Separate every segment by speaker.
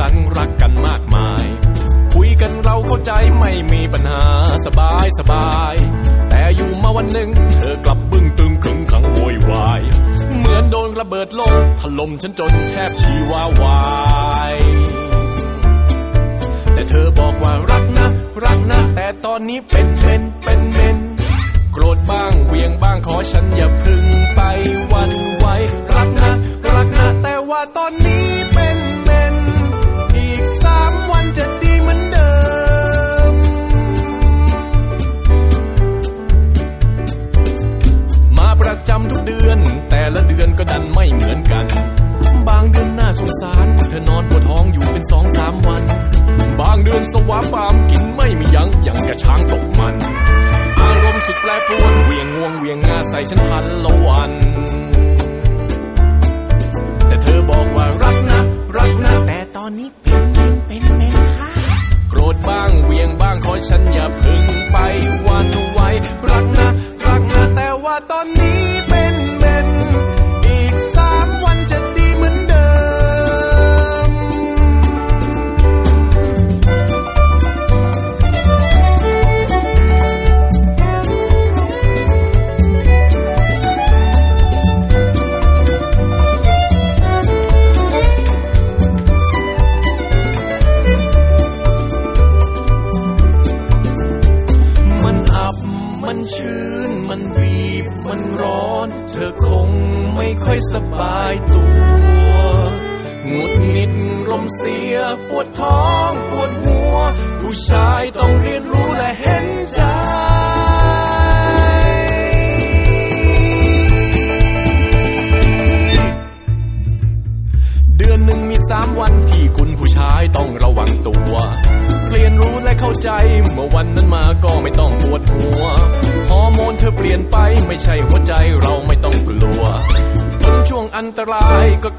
Speaker 1: สรรค์รักกันมากมาย คุยกันเราเข้าใจไม่มีปัญหาสบายสบาย แต่อยู่มาวันหนึ่งเธอกลับบึ้งตึงคึงขังโวยวาย เหมือนโดนระเบิดลมถล่มฉันจนแทบ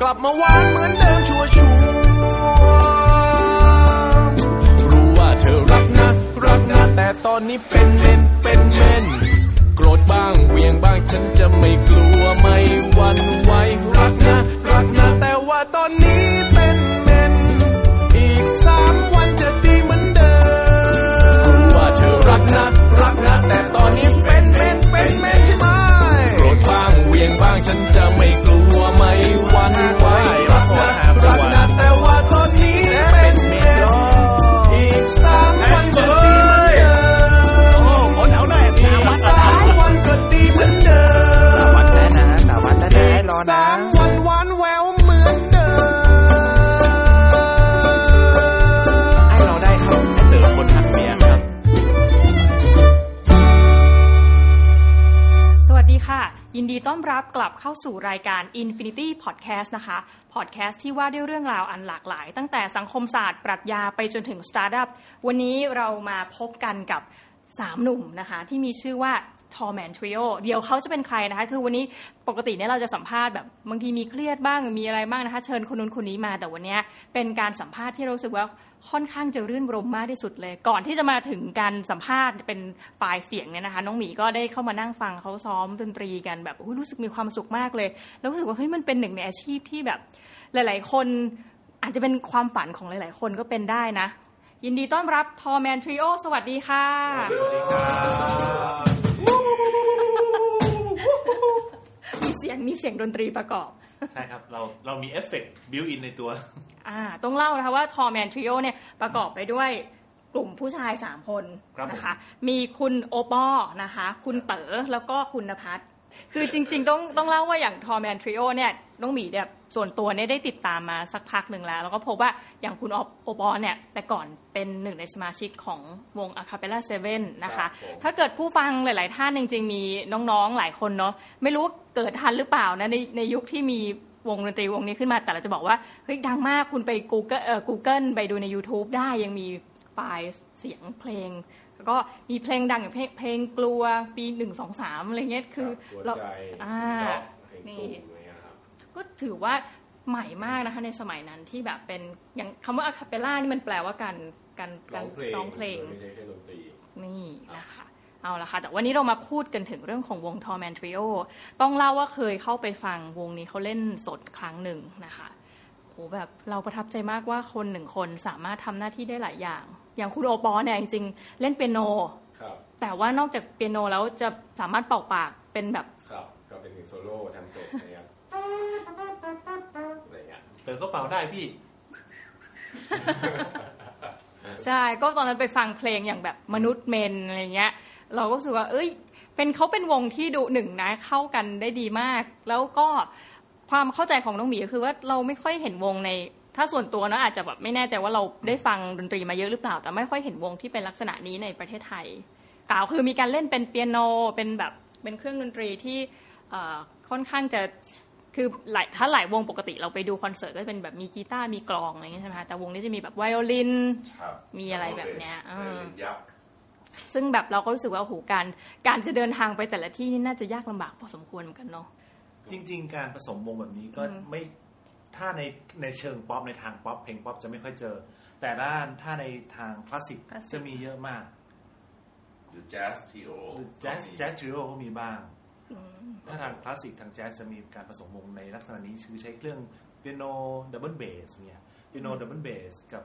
Speaker 1: ก็กลับมาหวา ยินดีต้อนรับกลับเข้า
Speaker 2: สู่รายการ Infinity Podcast นะคะ Podcast ที่ว่าด้วยเรื่องราวอันหลากหลาย ตั้งแต่สังคมศาสตร์ปรัชญาไปจนถึงสตาร์ทอัพวันนี้เรามาพบกันกับ3หนุ่มนะคะ ที่มีชื่อว่า Tall Man Trio เดี๋ยวเขาจะเป็นใครนะคะ คือวันนี้ปกติเนี่ยเราจะสัมภาษณ์แบบบางทีมีเครียดบ้างมีอะไรบ้างนะคะ เชิญคนนู้นคนนี้มาแต่วันนี้เป็นการสัมภาษณ์ที่รู้สึกว่าค่อนข้างจะรื่นรมย์มากที่สุดเลย ก่อนที่จะมาถึงการสัมภาษณ์เป็นไฟล์เสียงเนี่ยนะคะ น้องหมีก็ได้เข้ามานั่งฟังเขาซ้อมดนตรีกันแบบรู้สึกมีความสุขมากเลย แล้วรู้สึกว่าเฮ้ยมันเป็นหนึ่งในอาชีพที่แบบหลาย ๆ คนอาจจะเป็นความฝันของหลาย ๆ คนก็เป็นได้นะ ยินดีต้อนรับ Tall Man Trio สวัสดีค่ะ มีเสียงมีเสียงดนตรีประกอบ
Speaker 3: ใช่ครับ เราเรามี effect built-in ในตัว
Speaker 2: อ่าต้องเล่านะคะว่า Tall Man Trio เนี่ยประกอบไปด้วยกลุ่มผู้ชาย 3 คน
Speaker 3: ครับผม
Speaker 2: นะคะ มีคุณโอปอล์นะคะ คุณเต๋อแล้วก็คุณนภัสคือจริง ๆ ต้องต้องเล่าว่าอย่างทอแมนทริโอเนี่ย น้องหมีเนี่ยส่วนตัวเนี่ยได้ติดตามมาสักพักหนึ่งแล้ว แล้วก็พบว่าอย่างคุณโอปอล์เนี่ย แต่ก่อนเป็นหนึ่งในสมาชิกของวง a c a p e l l a 7นะคะ ถ้าเกิดผู้ฟังหลาย ๆ ท่านจริง ๆ มีน้อง ๆ หลายคนเนาะไม่รู้ว่าเกิดทันหรือเปล่านะในในยุคที่มีวงดนตรีวงนี้ขึ้นมาแต่เราจะบอกว่า เฮ้ย ดังมากคุณไป Google เอ่อ Google ไปดูใน YouTube ได้ยังมีไฟล์เสียงเพลง แล้วก็มีเพลงดังอย่างเพลงเพลงกลัวปีหนึ่งสองสามอะไรเงี้ยคือเราอ่านี่ ก็ถือว่าใหม่มากนะคะในสมัยนั้นที่แบบเป็นอย่างคำว่าอะคาเปล่านี่มันแปลว่าการการการร้องเพลง
Speaker 4: ไม่ใช่แค่ดนตรี
Speaker 2: นี่นะคะเอาละค่ะ แต่วันนี้เรามาพูดกันถึงเรื่องของวงทอแมนทริโอต้องเล่าว่าเคยเข้าไปฟังวงนี้เขาเล่นสดครั้งหนึ่งนะคะโหแบบเราประทับใจมากว่าคนหนึ่งคนสามารถทำหน้าที่ได้หลายอย่าง อย่างคุณโอปอเนี่ยจริงๆเล่นเปียโน
Speaker 4: ครับ
Speaker 2: แต่ว่านอกจากเปียโนแล้วจะสามารถเป่าปากเป็นแบบ
Speaker 4: ครับก็เป็นโซโล่ทำตกนะครับ อะไรเงี้ย
Speaker 3: เต๋อก็เป่าได้พี่
Speaker 2: ใช่ก็ตอนนั้นไปฟังเพลงอย่างแบบมนุษย์เมนอะไรเงี้ย เราก็รู้สึกว่า เอ้ย เป็นเขาเป็นวงที่ดูหนึ่งนะเข้ากันได้ดีมาก แล้วก็ความเข้าใจของน้องหมีก็คือว่าเราไม่ค่อยเห็นวงใน ถ้าส่วนตัวนะอาจจะแบบไม่แน่ใจว่าเราได้ฟังดนตรีมาเยอะหรือเปล่า แต่ไม่ค่อยเห็นวงที่เป็นลักษณะนี้ในประเทศไทยกล่าวคือมีการเล่นเป็นเปียโนเป็นแบบเป็นเครื่องดนตรีที่ค่อนข้างจะ คือหลายถ้าหลายวงปกติเราไปดูคอนเสิร์ตก็จะเป็นแบบมีกีตาร์มีกลองอะไรอย่างเงี้ยใช่ไหมคะแต่วงนี้จะมีแบบไวโอลิน
Speaker 5: ครับ
Speaker 2: มีอะไรแบบเนี้ยเออ
Speaker 5: เป็นยับ
Speaker 2: ซึ่งแบบเราก็รู้สึกว่าโอ้โหการการจะเดินทางไปแต่ละที่นี่น่าจะยากลำบากพอสมควรเหมือนกันเนาะ
Speaker 3: จริง ๆ การผสมวงแบบนี้ก็ไม่ถ้าในในเชิงป๊อปในทางป๊อปเพลงป๊อปจะไม่ค่อยเจอ แต่ด้านถ้าในทางคลาสสิก
Speaker 2: คลาสสิก
Speaker 3: จะมีเยอะมาก
Speaker 5: หรือแจ๊ส trio
Speaker 3: หรือแจ๊สแจ๊ส trio ก็มีบ้าง ถ้าทางคลาสสิกทางแจ๊สจะมีการผสมวงในลักษณะนี้คือใช้เครื่องเปียโนดับเบิลเบสเนี่ยเปียโนดับเบิลเบสกับ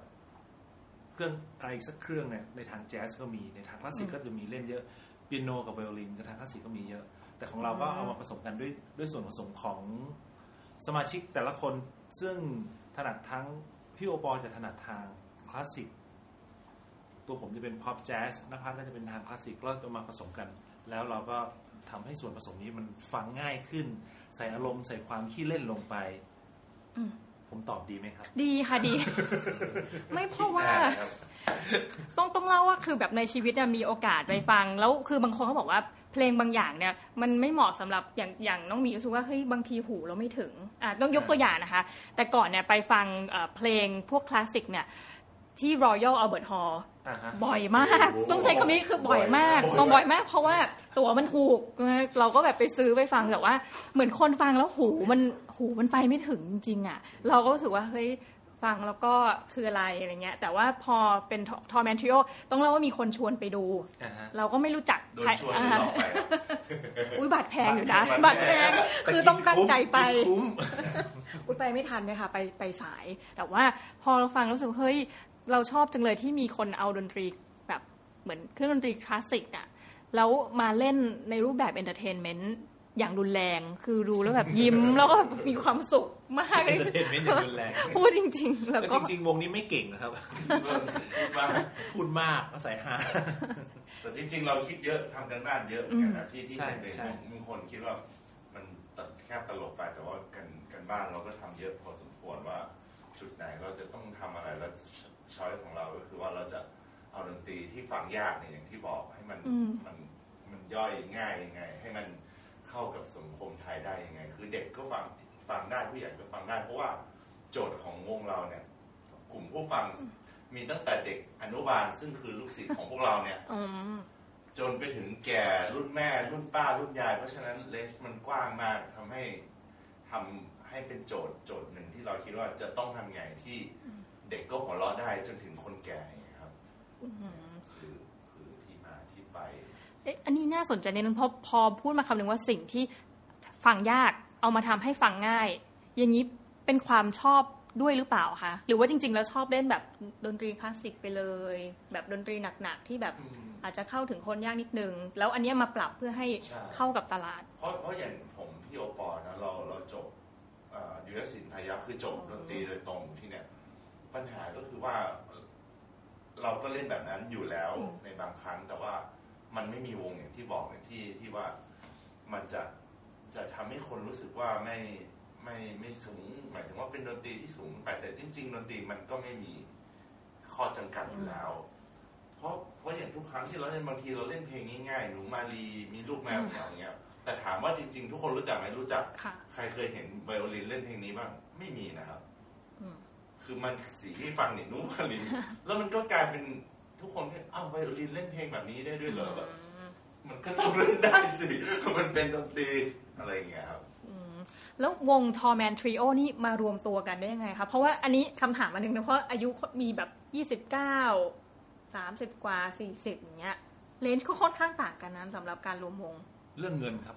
Speaker 3: เครื่องอะไรอีกสักเครื่องเนี่ยในทางแจ๊สก็มีในทางคลาสสิกก็จะมีเล่นเยอะเปียโนกับไวโอลินกับทางคลาสสิกก็มีเยอะ แต่ของเราก็เอามาผสมกันด้วยด้วยส่วนผสมของสมาชิกแต่ละคนซึ่งถนัดทั้งพี่โอปอลจะถนัดทางคลาสสิกตัวผมจะเป็น pop jazz นภัสก็จะเป็นทางคลาสสิกก็จะมาผสมกัน แล้วเราก็ ทำให้ส่วนผสมนี้มันฟังง่ายขึ้น ใส่อารมณ์ใส่ความขี้เล่นลงไป
Speaker 2: อืม
Speaker 3: ผมตอบดีไหมครับ
Speaker 2: ดีค่ะดี ไม่เพราะว่า
Speaker 5: ครับ
Speaker 2: ต้องต้องเล่าว่าคือแบบในชีวิตเนี่ยมีโอกาสไปฟัง แล้วคือบางคนเขาบอกว่าเพลงบางอย่างเนี่ย มันไม่เหมาะสำหรับอย่างอย่างน้องหมีรู้สึกว่าเฮ้ยบางทีหูเราไม่ถึงอะต้องยกตัวอย่างนะคะ แต่ก่อนเนี่ยไปฟังเอ่อเพลงพวกคลาสสิกเนี่ย ที่ Royal Albert Hall
Speaker 3: อ่าฮะ
Speaker 2: บ่อยมาก
Speaker 5: โอ้โห
Speaker 2: ต้องใช้คำนี้คือบ่อยมาก
Speaker 5: บ่อยมาก
Speaker 2: ต้องบ่อยมาก เพราะว่าตั๋วมันถูก เราก็แบบไปซื้อไปฟังแต่ว่า เหมือนคนฟังแล้วหูมันหูมันไปไม่ถึงจริงๆอะ เราก็รู้สึกว่าเฮ้ยฟังแล้วก็คืออะไรอะไรเงี้ย แต่ว่าพอเป็นทอแมนทริโอต้องเล่าว่ามีคนชวนไปดู
Speaker 3: อ่าฮะ
Speaker 2: เราก็ไม่รู้จัก
Speaker 5: โดนชวนให้หลอกไปครับ
Speaker 2: อุ้ยบัตรแพงอยู่นะ
Speaker 5: บั
Speaker 2: บั
Speaker 5: ต
Speaker 2: ต
Speaker 5: ร
Speaker 2: ร
Speaker 5: แพ
Speaker 2: แพ
Speaker 5: ง
Speaker 2: งคือต้องตั้งใจไป
Speaker 3: กินคุ้ม
Speaker 2: อุ้ยไปไม่ทันเลยค่ะไปไปสาย แต่ว่าพอเราฟังรู้สึกเฮ้ย เราชอบจังเลยที่มีคนเอาดนตรีแบบเหมือนเครื่องดนตรีคลาสสิกอะแล้วมาเล่นในรูปแบบ entertainment อย่างรุนแรง คือดูแล้วแบบยิ้ม แล้วก็แบบมีความสุขมากเลย
Speaker 3: entertainment อย่างรุนแรง
Speaker 2: พูดจริง ๆ แล้ว
Speaker 3: แต่
Speaker 2: ก็
Speaker 3: จริงๆวงนี้ไม่เก่งนะครับ
Speaker 5: มา
Speaker 3: พูดมากอาศัยฮา
Speaker 5: แต่จริง ๆ เราคิดเยอะทำกันบ้านเยอะเหมือนกันนะที่ที่
Speaker 3: ใช่
Speaker 5: เป็น
Speaker 3: ใช่
Speaker 5: บางคนคิดว่ามันตัดแค่ตลกไปแต่ว่ากันกันบ้านเราก็ทำเยอะพอสมควรว่าจุดไหนเราจะต้องทำอะไรแล้ว ช้อยของเราก็คือว่าเราจะเอาดนตรีที่ฟังยากเนี่ยอย่างที่บอกให้มัน
Speaker 2: อืม
Speaker 5: มันมันย่อยง่ายยังไง ให้มันเข้ากับสังคมไทยได้ยังไง คือเด็กก็ฟังฟังได้ผู้ใหญ่ก็ฟังได้ เพราะว่าโจทย์ของวงเราเนี่ย กลุ่มผู้ฟังมีตั้งแต่เด็กอนุบาลซึ่งคือลูกศิษย์ของพวกเราเนี่ย
Speaker 2: อืม
Speaker 5: จนไปถึงแก่รุ่นแม่ รุ่นป้า รุ่นยาย เพราะฉะนั้นเลนส์มันกว้างมากทำให้ทำให้เป็นโจทย์โจทย์หนึ่งที่เราคิดว่าจะต้องทำไงที่ เด็กก็หัวเราะได้จนถึงคนแก่อย่างเงี้ยครับคือคือที่มาที่ไป
Speaker 2: เอ๊ะอันนี้น่าสนใจนิดนึงเพราะพอพูดมาคำหนึ่งว่าสิ่งที่ฟังยากเอามาทำให้ฟังง่าย อย่างนี้เป็นความชอบด้วยหรือเปล่าคะหรือว่าจริง ๆ แล้วชอบเล่นแบบดนตรีคลาสสิกไปเลย แบบดนตรีหนักๆที่แบบ
Speaker 5: อืม
Speaker 2: อาจจะเข้าถึงคนยากนิดนึง แล้วอันเนี้ยมาปรับเพื่อให้
Speaker 5: ใช่
Speaker 2: เข้ากับตลาด
Speaker 5: เพราะเพราะอย่างผมพี่โอปอนะเราเราจบยูเอสสินพายัพคือจบดนตรีโดยตรงที่เนี่ย ปัญหาก็คือว่า เราก็เล่นแบบนั้นอยู่แล้ว
Speaker 2: อืม
Speaker 5: ในบางครั้ง แต่ว่ามันไม่มีวงอย่างที่บอกเนี่ยที่ที่ว่ามันจะจะทำให้คนรู้สึกว่าไม่ไม่ไม่สูง หมายถึงว่าเป็นดนตรีที่สูงไปแต่จริง ๆ ดนตรีมันก็ไม่มีข้อจำกัดอยู่แล้ว เพราะเพราะอย่างทุกครั้งที่เราเล่นบางทีเราเล่นเพลงง่ายๆหนูมาลีมีลูกแมวเหมียวอย่างเงี้ยแต่ถามว่าจริง ๆ ทุกคนรู้จักไหมรู้จัก
Speaker 2: ค่ะ
Speaker 5: ใครเคยเห็นไวโอลินเล่นเพลงนี้บ้างไม่มีนะครับ
Speaker 2: อืม
Speaker 5: คือมันสีที่ฟังเนี่ยนุ่มมาลิน แล้วมันก็กลายเป็นทุกคนที่อ้าวไวโอลินเล่นเพลงแบบนี้ได้ด้วยเหรอแบบมันก็ต้องเล่นได้สิ มันเป็นดนตรีอะไรอย่างเงี้ยครับ
Speaker 2: แล้ววงทอแมนทริโอนี่มารวมตัวกันได้ยังไงคะเพราะว่าอันนี้คำถามอันหนึงนะเพราะอายุมีแบบยี่สิบเก้าสามสิบกว่าสี่สิบอย่างเงี้ยเลนจ์เขาค่อนข้างต่างกันนั้นสำหรับการรวมวง
Speaker 3: เรื่องเงินครับ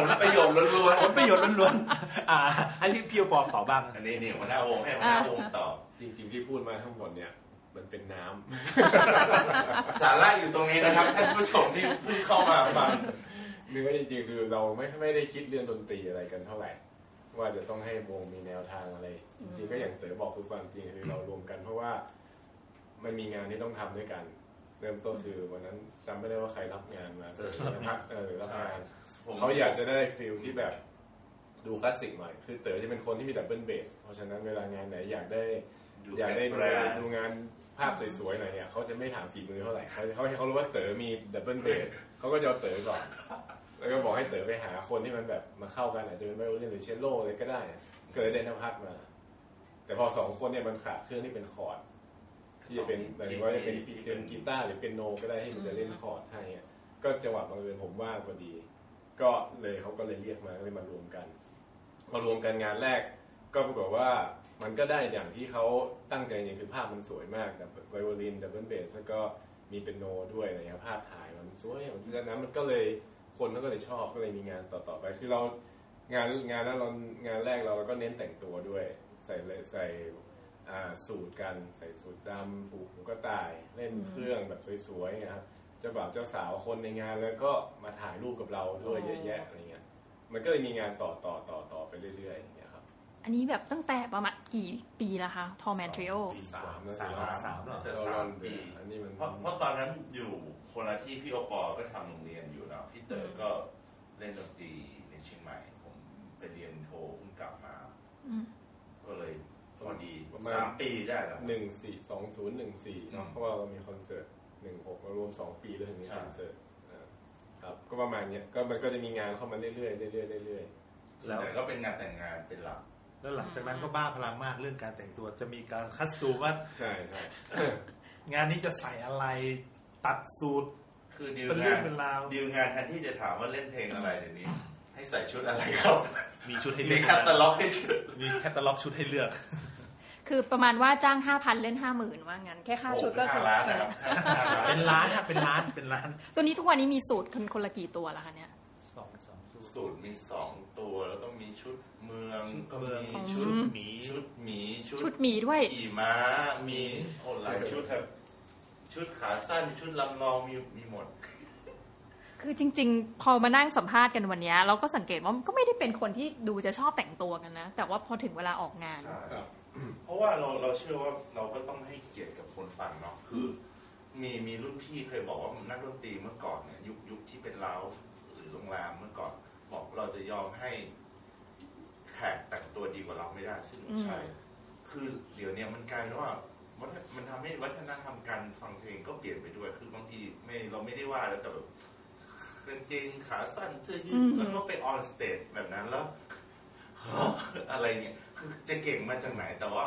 Speaker 5: ผลประโยชน์ล้วน
Speaker 3: ผลประโยชน์ล้วนๆอ่าให้พี่พี่โอปอตอบบ้าง
Speaker 5: ๆอันนี้นี่หัวหน้าวงให้หัวหน้าวงตอบ
Speaker 4: จริง ๆที่พูดมาทั้งหมดเนี่ยมันเป็นน้ำ
Speaker 5: สาระอยู่ตรงนี้นะครับท่านผู้ชมที่เพิ่งเข้ามาฟัง
Speaker 4: เนื้อจริงๆคือเราไม่ไม่ได้คิดเรื่องดนตรีอะไรกันเท่าไหร่ ว่าจะต้องให้วงมีแนวทางอะไร จริงๆก็อย่างเต๋อบอกคือความจริงคือเรารวมกันเพราะว่ามันมีงานที่ต้องทำด้วยกัน เริ่มต้นคือวันนั้นจำไม่ได้ว่าใครรับงานมาเออพักเออรับงาน
Speaker 5: ผม
Speaker 4: เขาอยากจะได้ feel ที่แบบดูคลาสสิกหน่อย คือเต๋อจะเป็นคนที่มีดับเบิลเบส เพราะฉะนั้นเวลางานไหนอยากได้
Speaker 5: ดู
Speaker 4: อยากได้ดู
Speaker 5: แบรนด์
Speaker 4: ดูงานภาพสวยๆหน่อยเนี่ยเขาจะไม่ถามฝีมือเท่าไหร่เขาเขาให้เขารู้ว่าเต๋อมีดับเบิลเบสเขาก็จะเอาเต๋อก่อน แล้วก็บอกให้เต๋อไปหาคนที่มันแบบมาเข้ากันอาจจะเป็นไวโอลินหรือเชลโลอะไรก็ได้ เกิดเดนพัทมา แต่พอสองคนเนี่ยมันขาดเครื่องที่เป็นคอร์ด ที่จะเป็นหมายถึงว่าจะเป็นเป็นกีตาร์หรือเปียโนก็ได้ให้มันจะเล่นคอร์ดให้อะก็จังหวะบังเอิญผมว่างพอดี ก็เลยเขาก็เลยเรียกมาก็เลยมารวมกันมารวมกันงานแรก ก็ปรากฏว่ามันก็ได้อย่างที่เขาตั้งใจจริงๆคือภาพมันสวยมากแบบไวโอลินดับเบิลเบสแล้วก็มีเป็นโนด้วยอะไรเงี้ยภาพถ่ายมันสวยจากนั้นมันก็เลยคนเขาก็เลยชอบก็เลยมีงานต่อๆไป คือเรางานงานนั้นเรางานแรกเราก็เน้นแต่งตัวด้วย ใส่ใส่ สูตรกันใส่สูตรดำผูกหูกระต่ายเล่นเครื่องแบบสวยๆนะครับเจ้าบ่าวเจ้าสาวคนในงานแล้วก็มาถ่ายรูปกับเราด้วยเยอะแยะอะไรเงี้ยมันก็เลยมีงานต่อต่อต่อต่อไปเรื่อยๆอย่างเงี้ยครับ
Speaker 2: อันนี้แบบตั้งแต่ประมาณกี่ปีแล้วคะทอแมนทริโอ
Speaker 4: สาม
Speaker 3: สามสามเหรอ
Speaker 5: แต่สามปี
Speaker 4: อันนี้มัน
Speaker 5: เพราะเพราะตอนนั้นอยู่คนละที่พี่โอปอก็ทำโรงเรียนอยู่เนาะพี่เต๋อก็เล่นดนตรีในเชียงใหม่ ผมไปเรียนโทเพิ่งกลับมาก็เลย พอดีสามปีได้แล้ว
Speaker 4: หนึ่งสี่สองศูนย์หนึ่งสี่เนาะ
Speaker 5: อืม
Speaker 4: เพราะว่าเรามีคอนเสิร์ตหนึ่งหกมารวมสองปีแล้วถึงมี
Speaker 5: ใช่
Speaker 4: คอนเสิร์ตอ่าครับก็ประมาณเนี้ยก็มันก็จะมีงานเข้ามาเรื่อยๆเรื่อยๆเรื่อย
Speaker 5: ส่วนใหญ่ก็เป็นงานแต่งงานเป็นหลัก
Speaker 3: แล้วหลังจากนั้นก็บ้าพลังมากเรื่องการแต่งตัวจะมีการคัสตูมว่า
Speaker 4: ๆใช่ใช่
Speaker 3: งานนี้จะใส่อะไรตัดสูตร
Speaker 5: คือดีล
Speaker 3: เป็นเรื่
Speaker 5: งา
Speaker 3: อนงเป็นราว
Speaker 5: ดีลงานแทนที่จะถามว่าเล่นเพลงอะไรเดี๋ยวนี้ ให้ใส่ชุดอะไรครับ
Speaker 3: มีชุดให้
Speaker 5: มี
Speaker 3: เลือก
Speaker 5: แคตตาล็อกให้ชุด
Speaker 3: มีแคตตาล็อกชุดให้เลือก
Speaker 2: คือประมาณว่าจ้างห้าพันเล่นห้าหมื่นว่างั้น แค่ค่าชุดก็
Speaker 5: โอ้โห
Speaker 2: คือ
Speaker 5: ห้าล้านนะครับห้าล้าน
Speaker 3: เป็นล้านอะเป็นล้านเป็นล้าน
Speaker 2: ตัวนี้ทุกวันนี้มีสูตรคนคนละกี่ตัวละคะเนี่ย
Speaker 3: สองสองตัว
Speaker 5: สูตรมีสองตัวแล้วก็มีชุดเมือง
Speaker 3: ชุด
Speaker 5: ก็
Speaker 3: เมือง
Speaker 5: มี
Speaker 3: ชุ
Speaker 5: ชุ
Speaker 3: ด
Speaker 5: ด
Speaker 3: หมี
Speaker 5: ชุดหมีชุด
Speaker 2: ชุดหมีด้วย
Speaker 5: ขี่ม้ามีโอ้หลายชุดครับ ชุดขาสั้นชุดลำลองมีมีหมด
Speaker 2: คือจริง ๆ พอมานั่งสัมภาษณ์กันวันเนี้ยเราก็สังเกตว่ามันก็ไม่ได้เป็นคนที่ดูจะชอบแต่งตัวกันนะ แต่ว่าพอถึงเวลาออกงาน
Speaker 4: ครับ
Speaker 5: เพราะว่าเราเราเชื่อว่าเราก็ต้องให้เกียรติกับคนฟังเนาะคือ มีมีรุ่นพี่เคยบอกว่านักดนตรีเมื่อก่อนเนี่ยยุคยุคที่เป็นเราหรือโรงแรมเมื่อก่อน บอกเราจะยอมให้แขกแต่งตัวดีกว่าเราไม่ได้ซึ่งไม่ใช่ คือเดี๋ยวเนี้มันกลายเป็นว่าวัฒนมันทำให้วัฒนธรรมการฟังเพลงก็เปลี่ยนไปด้วย คือบางทีไม่เราไม่ได้ว่าแล้วแต่แบบกางเกงขาสั้นเสื้อยืดแล้วก็ไป on stage แบบนั้นแล้วฮะอะไรเนี่ย คือจะเก่งมาจากไหน แต่ว่า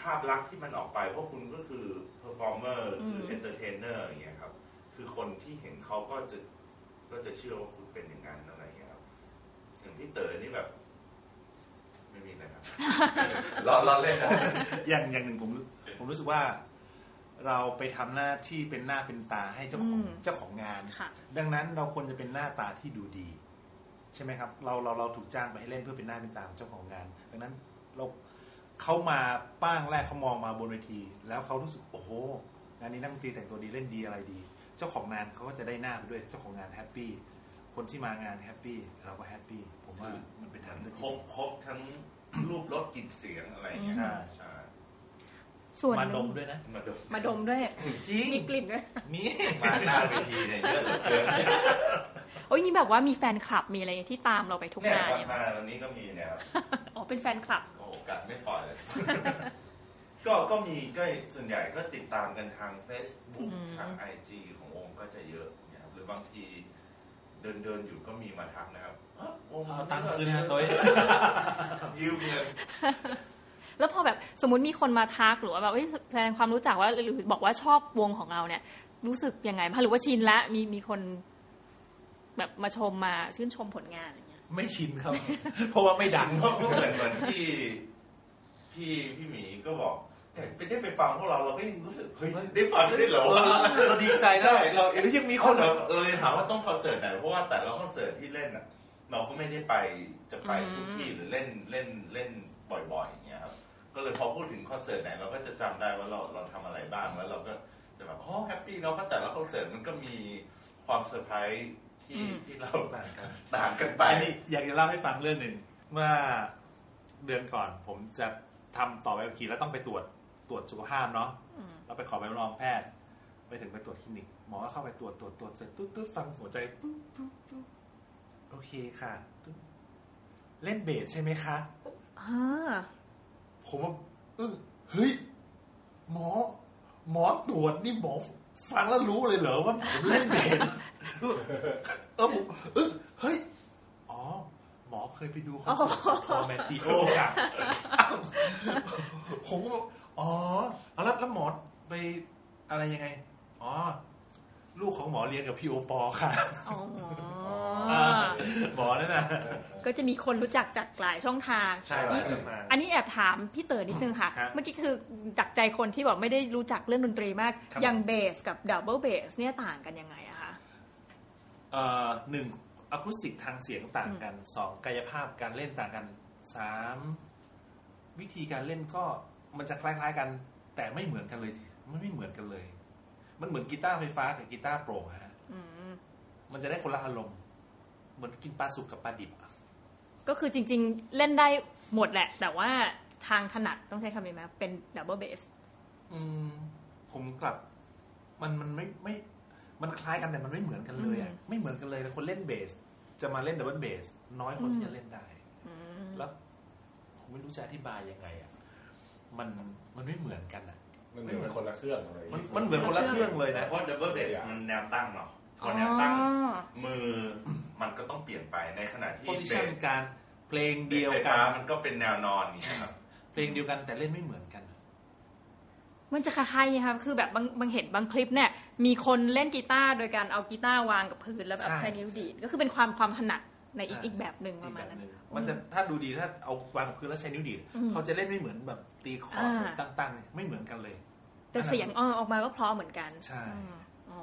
Speaker 5: ภาพลักษณ์ที่มันออกไปเพราะคุณก็คือ performer หรือ entertainer อย่างเงี้ยครับ คือคนที่เห็นเขาก็จะก็จะเชื่อว่าคุณเป็นอย่างนั้นอะไรอย่างเงี้ยครับอย่างพี่เต๋อนี่แบบ ไม่มีอะไรครับล้อล้อเล่นนะ
Speaker 3: อย่างอย่างหนึ่งผมผมรู้สึกว่าเราไปทำหน้าที่เป็นหน้าเป็นตาให้เจ้าของ
Speaker 2: อืม
Speaker 3: เจ้าของงาน
Speaker 2: ค่ะ
Speaker 3: ดังนั้นเราควรจะเป็นหน้าตาที่ดูดี ใช่ไหมครับ เราเราเราถูกจ้างไปให้เล่นเพื่อเป็นหน้าเป็นตาของเจ้าของงาน ดังนั้นเราเขามาป้างแรกเขามองมาบนเวที แล้วเขารู้สึกโอ้โหงานนี้นักดนตรีแต่งตัวดีเล่นดีอะไรดี เจ้าของงานเขาก็จะได้หน้าไปด้วยเจ้าของงาน happy คนที่มางาน happy เราก็ happy ผมว่ามันเป็นทางเลือก
Speaker 5: ครบครบทั้งรูปรสกลิ่นเสียงอะไรอย่างเงี้ย
Speaker 3: ใช่
Speaker 5: ใช่
Speaker 2: ส่วน
Speaker 3: มา
Speaker 2: ห
Speaker 3: ด
Speaker 2: นึ่ง
Speaker 3: มด้วยนะ
Speaker 5: มาดู
Speaker 2: มาดมด้วย
Speaker 3: จริง
Speaker 2: มีกลิ่นด้วย
Speaker 3: มี
Speaker 5: มาหน้าเวทีเนี่ยเยอะเหลือเกิน
Speaker 2: โอ้ยนี่แบบว่ามีแฟนคลับมีอะไรที่ตามเราไปทุก
Speaker 5: เนี่ย
Speaker 2: งาน
Speaker 5: มา
Speaker 2: เนี่ย
Speaker 5: มาวันนี้ก็มีเนี่ยครับ
Speaker 2: อ๋อเป็นแฟนคลับ
Speaker 5: โอ้โหกัดไม่ปล่อยเลยก็ก็มีก็ส่วนใหญ่ก็ติดตามกันทาง Facebook
Speaker 2: อืม
Speaker 5: ทาง IG ของวงก็จะเยอะนะครับหรือบางทีเดินเดินอยู่ก็มีมาทักนะครับเอ้าวง
Speaker 3: เอาตังค์คืนนะตัวเอง
Speaker 5: ยืมเงิน
Speaker 2: แล้วพอแบบสมมติมีคนมาทักหรือว่าแบบเอ้ยแสดงความรู้จักว่าหรือบอกว่าชอบวงของเราเนี่ย รู้สึกยังไงบ้างหรือว่าชินละมีมีคน แบบมาชมมาชื่นชมผลงานอะไรเงี้ย
Speaker 3: ไม่ชินครับ เพราะว่าไม่ดัง
Speaker 5: เพราะเหมือนเหมือนที่พี่พี่หมีก็บอกแต่ไปได้ไปฟังพวกเราเราก็ยังรู้สึกเฮ้ยได้ฟังได้เหรอ
Speaker 3: เอ
Speaker 5: วะ
Speaker 3: อเราดีใจนะ
Speaker 5: ใช่เรา
Speaker 3: เอ้ยยังมีคน
Speaker 5: เราเราเลยถามว่าต้องคอนเสิร์ตไหนเพราะว่าแต่ละคอนเสิร์ตที่เล่นอะ เราก็ไม่ได้ไปจะไปทุกที่หรือเล่นเล่นเล่นบ่อยๆอย่างเงี้ยครับก็เลยพอพูดถึงคอนเสิร์ตไหนเราก็จะจำได้ว่าเราเราทำอะไรบ้างแล้วเราก็จะแบบโอ้ happy เนาะเพราะแต่ละคอนเสิร์ตมันก็มีความเซอร์ไพรส์ ที่ที่เรา
Speaker 3: ต่างกัน
Speaker 5: ต่างกันไป
Speaker 3: อันนี้อยากจะเล่าให้ฟังเรื่องหนึ่งเมื่อเดือนก่อนผมจะทำต่อใบขับขี่แล้วต้องไปตรวจตรวจสุขภาพเนาะเราไปขอใบรับรองแพทย์ ไปถึงไปตรวจคลินิกหมอก็เข้าไปตรวจตรวจตรวจเสร็จตุ๊ดตุ๊ดฟังหัวใจปุ๊บปุ๊บปุ๊บโอเคค่ะตุ๊ดเล่นเบสใช่ไหมคะ
Speaker 2: อ่า
Speaker 3: ผมว่าเออเฮ้ยหมอ หมอตรวจนี่หมอฟังแล้วรู้เลยเหรอว่าผมเล่นเบส เออเออผมเออเฮ้ยอ๋อ หมอเคยไปดูคอนเสิร์ตของคอแมนติโอค่ะอ้าวผมก็บอกอ๋อเอาแล้วแล้วหมอไปอะไรยังไง อ๋อ ลูกของหมอเรียนกับพี่โอปอค่ะ
Speaker 2: อ๋อ
Speaker 3: หมอนั่นน่ะ
Speaker 2: ก็จะมีคนรู้จักจากหลายช่องทาง
Speaker 3: ใช่หลาย
Speaker 2: นี่
Speaker 3: ช่องทาง
Speaker 2: อันนี้แอบถามพี่เต๋อนิดนึงค่ะ
Speaker 3: ครับ
Speaker 2: เมื่อกี้คือจากใจคนที่แบบไม่ได้รู้จักเรื่องดนตรีมาก
Speaker 3: ครับ
Speaker 2: อย่างเบสกับดับเบิลเบสเนี่ยต่างกันยังไงอะคะ
Speaker 3: เอ่อ หนึ่งอะคูสติกทางเสียงต่างกันสองกายภาพการเล่นต่างกันสามวิธีการเล่นก็มันจะคล้ายๆกัน แต่ไม่เหมือนกันเลยมันไม่เหมือนกันเลย มันเหมือนกีตาร์ไฟฟ้ากับกีตาร์โปร่งอะฮะ
Speaker 2: อืม
Speaker 3: มันจะได้คนละอารมณ์ เหมือนกินปลาสุกกับปลาดิบอะ
Speaker 2: ก็คือจริง ๆ เล่นได้หมดแหละ แต่ว่าทางถนัดต้องใช้คำนี้ไหมเป็นดับเบิลเบส
Speaker 3: อืมผมกลับ มันมันไม่ไม่ มันคล้ายกันแต่มันไม่เหมือนกันเลยอะ
Speaker 2: อืม
Speaker 3: ไม่เหมือนกันเลยแล้วคนเล่นเบส จะมาเล่นดับเบิลเบส น้อยคนที่จะเล่นได้แล้วผมไม่รู้จะอธิบายยังไงอะมันมันไม่เหมือนกันอะ
Speaker 4: มันเหมือนมันคนละเครื่องเลย
Speaker 3: มันมันเหมือนคนละเครื่องเลยนะ
Speaker 5: เพราะดับเบิลเบสมันแนวตั้งเนาะพ
Speaker 2: อ๋
Speaker 5: อ
Speaker 2: อ
Speaker 5: แนวตั้งมือมันก็ต้องเปลี่ยนไปในขณะที่
Speaker 3: โพ
Speaker 5: เบ
Speaker 3: ซิชัน
Speaker 5: ส
Speaker 3: การเพลง
Speaker 5: เบ
Speaker 3: เดี
Speaker 5: ส
Speaker 3: ยว
Speaker 5: ไฟ
Speaker 3: กั
Speaker 5: ฟ้านมันก็เป็นแนวนอนนี่ครับ
Speaker 3: เพลงเดียวกันแต่เล่นไม่เหมือนกัน
Speaker 2: มันจะคล้ายๆไงครับคือแบบบางบางเห็นบางคลิปเนี่ยมีคนเล่นกีตาร์โดยการเอากีตาร์วางกับพื้นแล้วแบบ
Speaker 3: ใช่
Speaker 2: ใช้นิ้วดีดก็คือเป็นความความถนัดในอีก
Speaker 3: ใช่
Speaker 2: อีกแบบหนึ่งป
Speaker 3: อี
Speaker 2: ระ
Speaker 3: ก
Speaker 2: มา
Speaker 3: แบ
Speaker 2: ณ
Speaker 3: บ
Speaker 2: นั้น
Speaker 3: หนึงมันจะถ้าดูดีถ้าเอาวางกับพื้นแล้วใช้นิ้วดีด
Speaker 2: อืม
Speaker 3: เขาจะเล่นไม่เหมือนแบบตีคอร์ด
Speaker 2: อ่า
Speaker 3: แบบตั้งๆเนี่ยไม่เหมือนกันเลย
Speaker 2: แต่เสียงเออออกมาก็เพราะเหมือนกัน
Speaker 3: ใช่
Speaker 2: อืมอ๋อ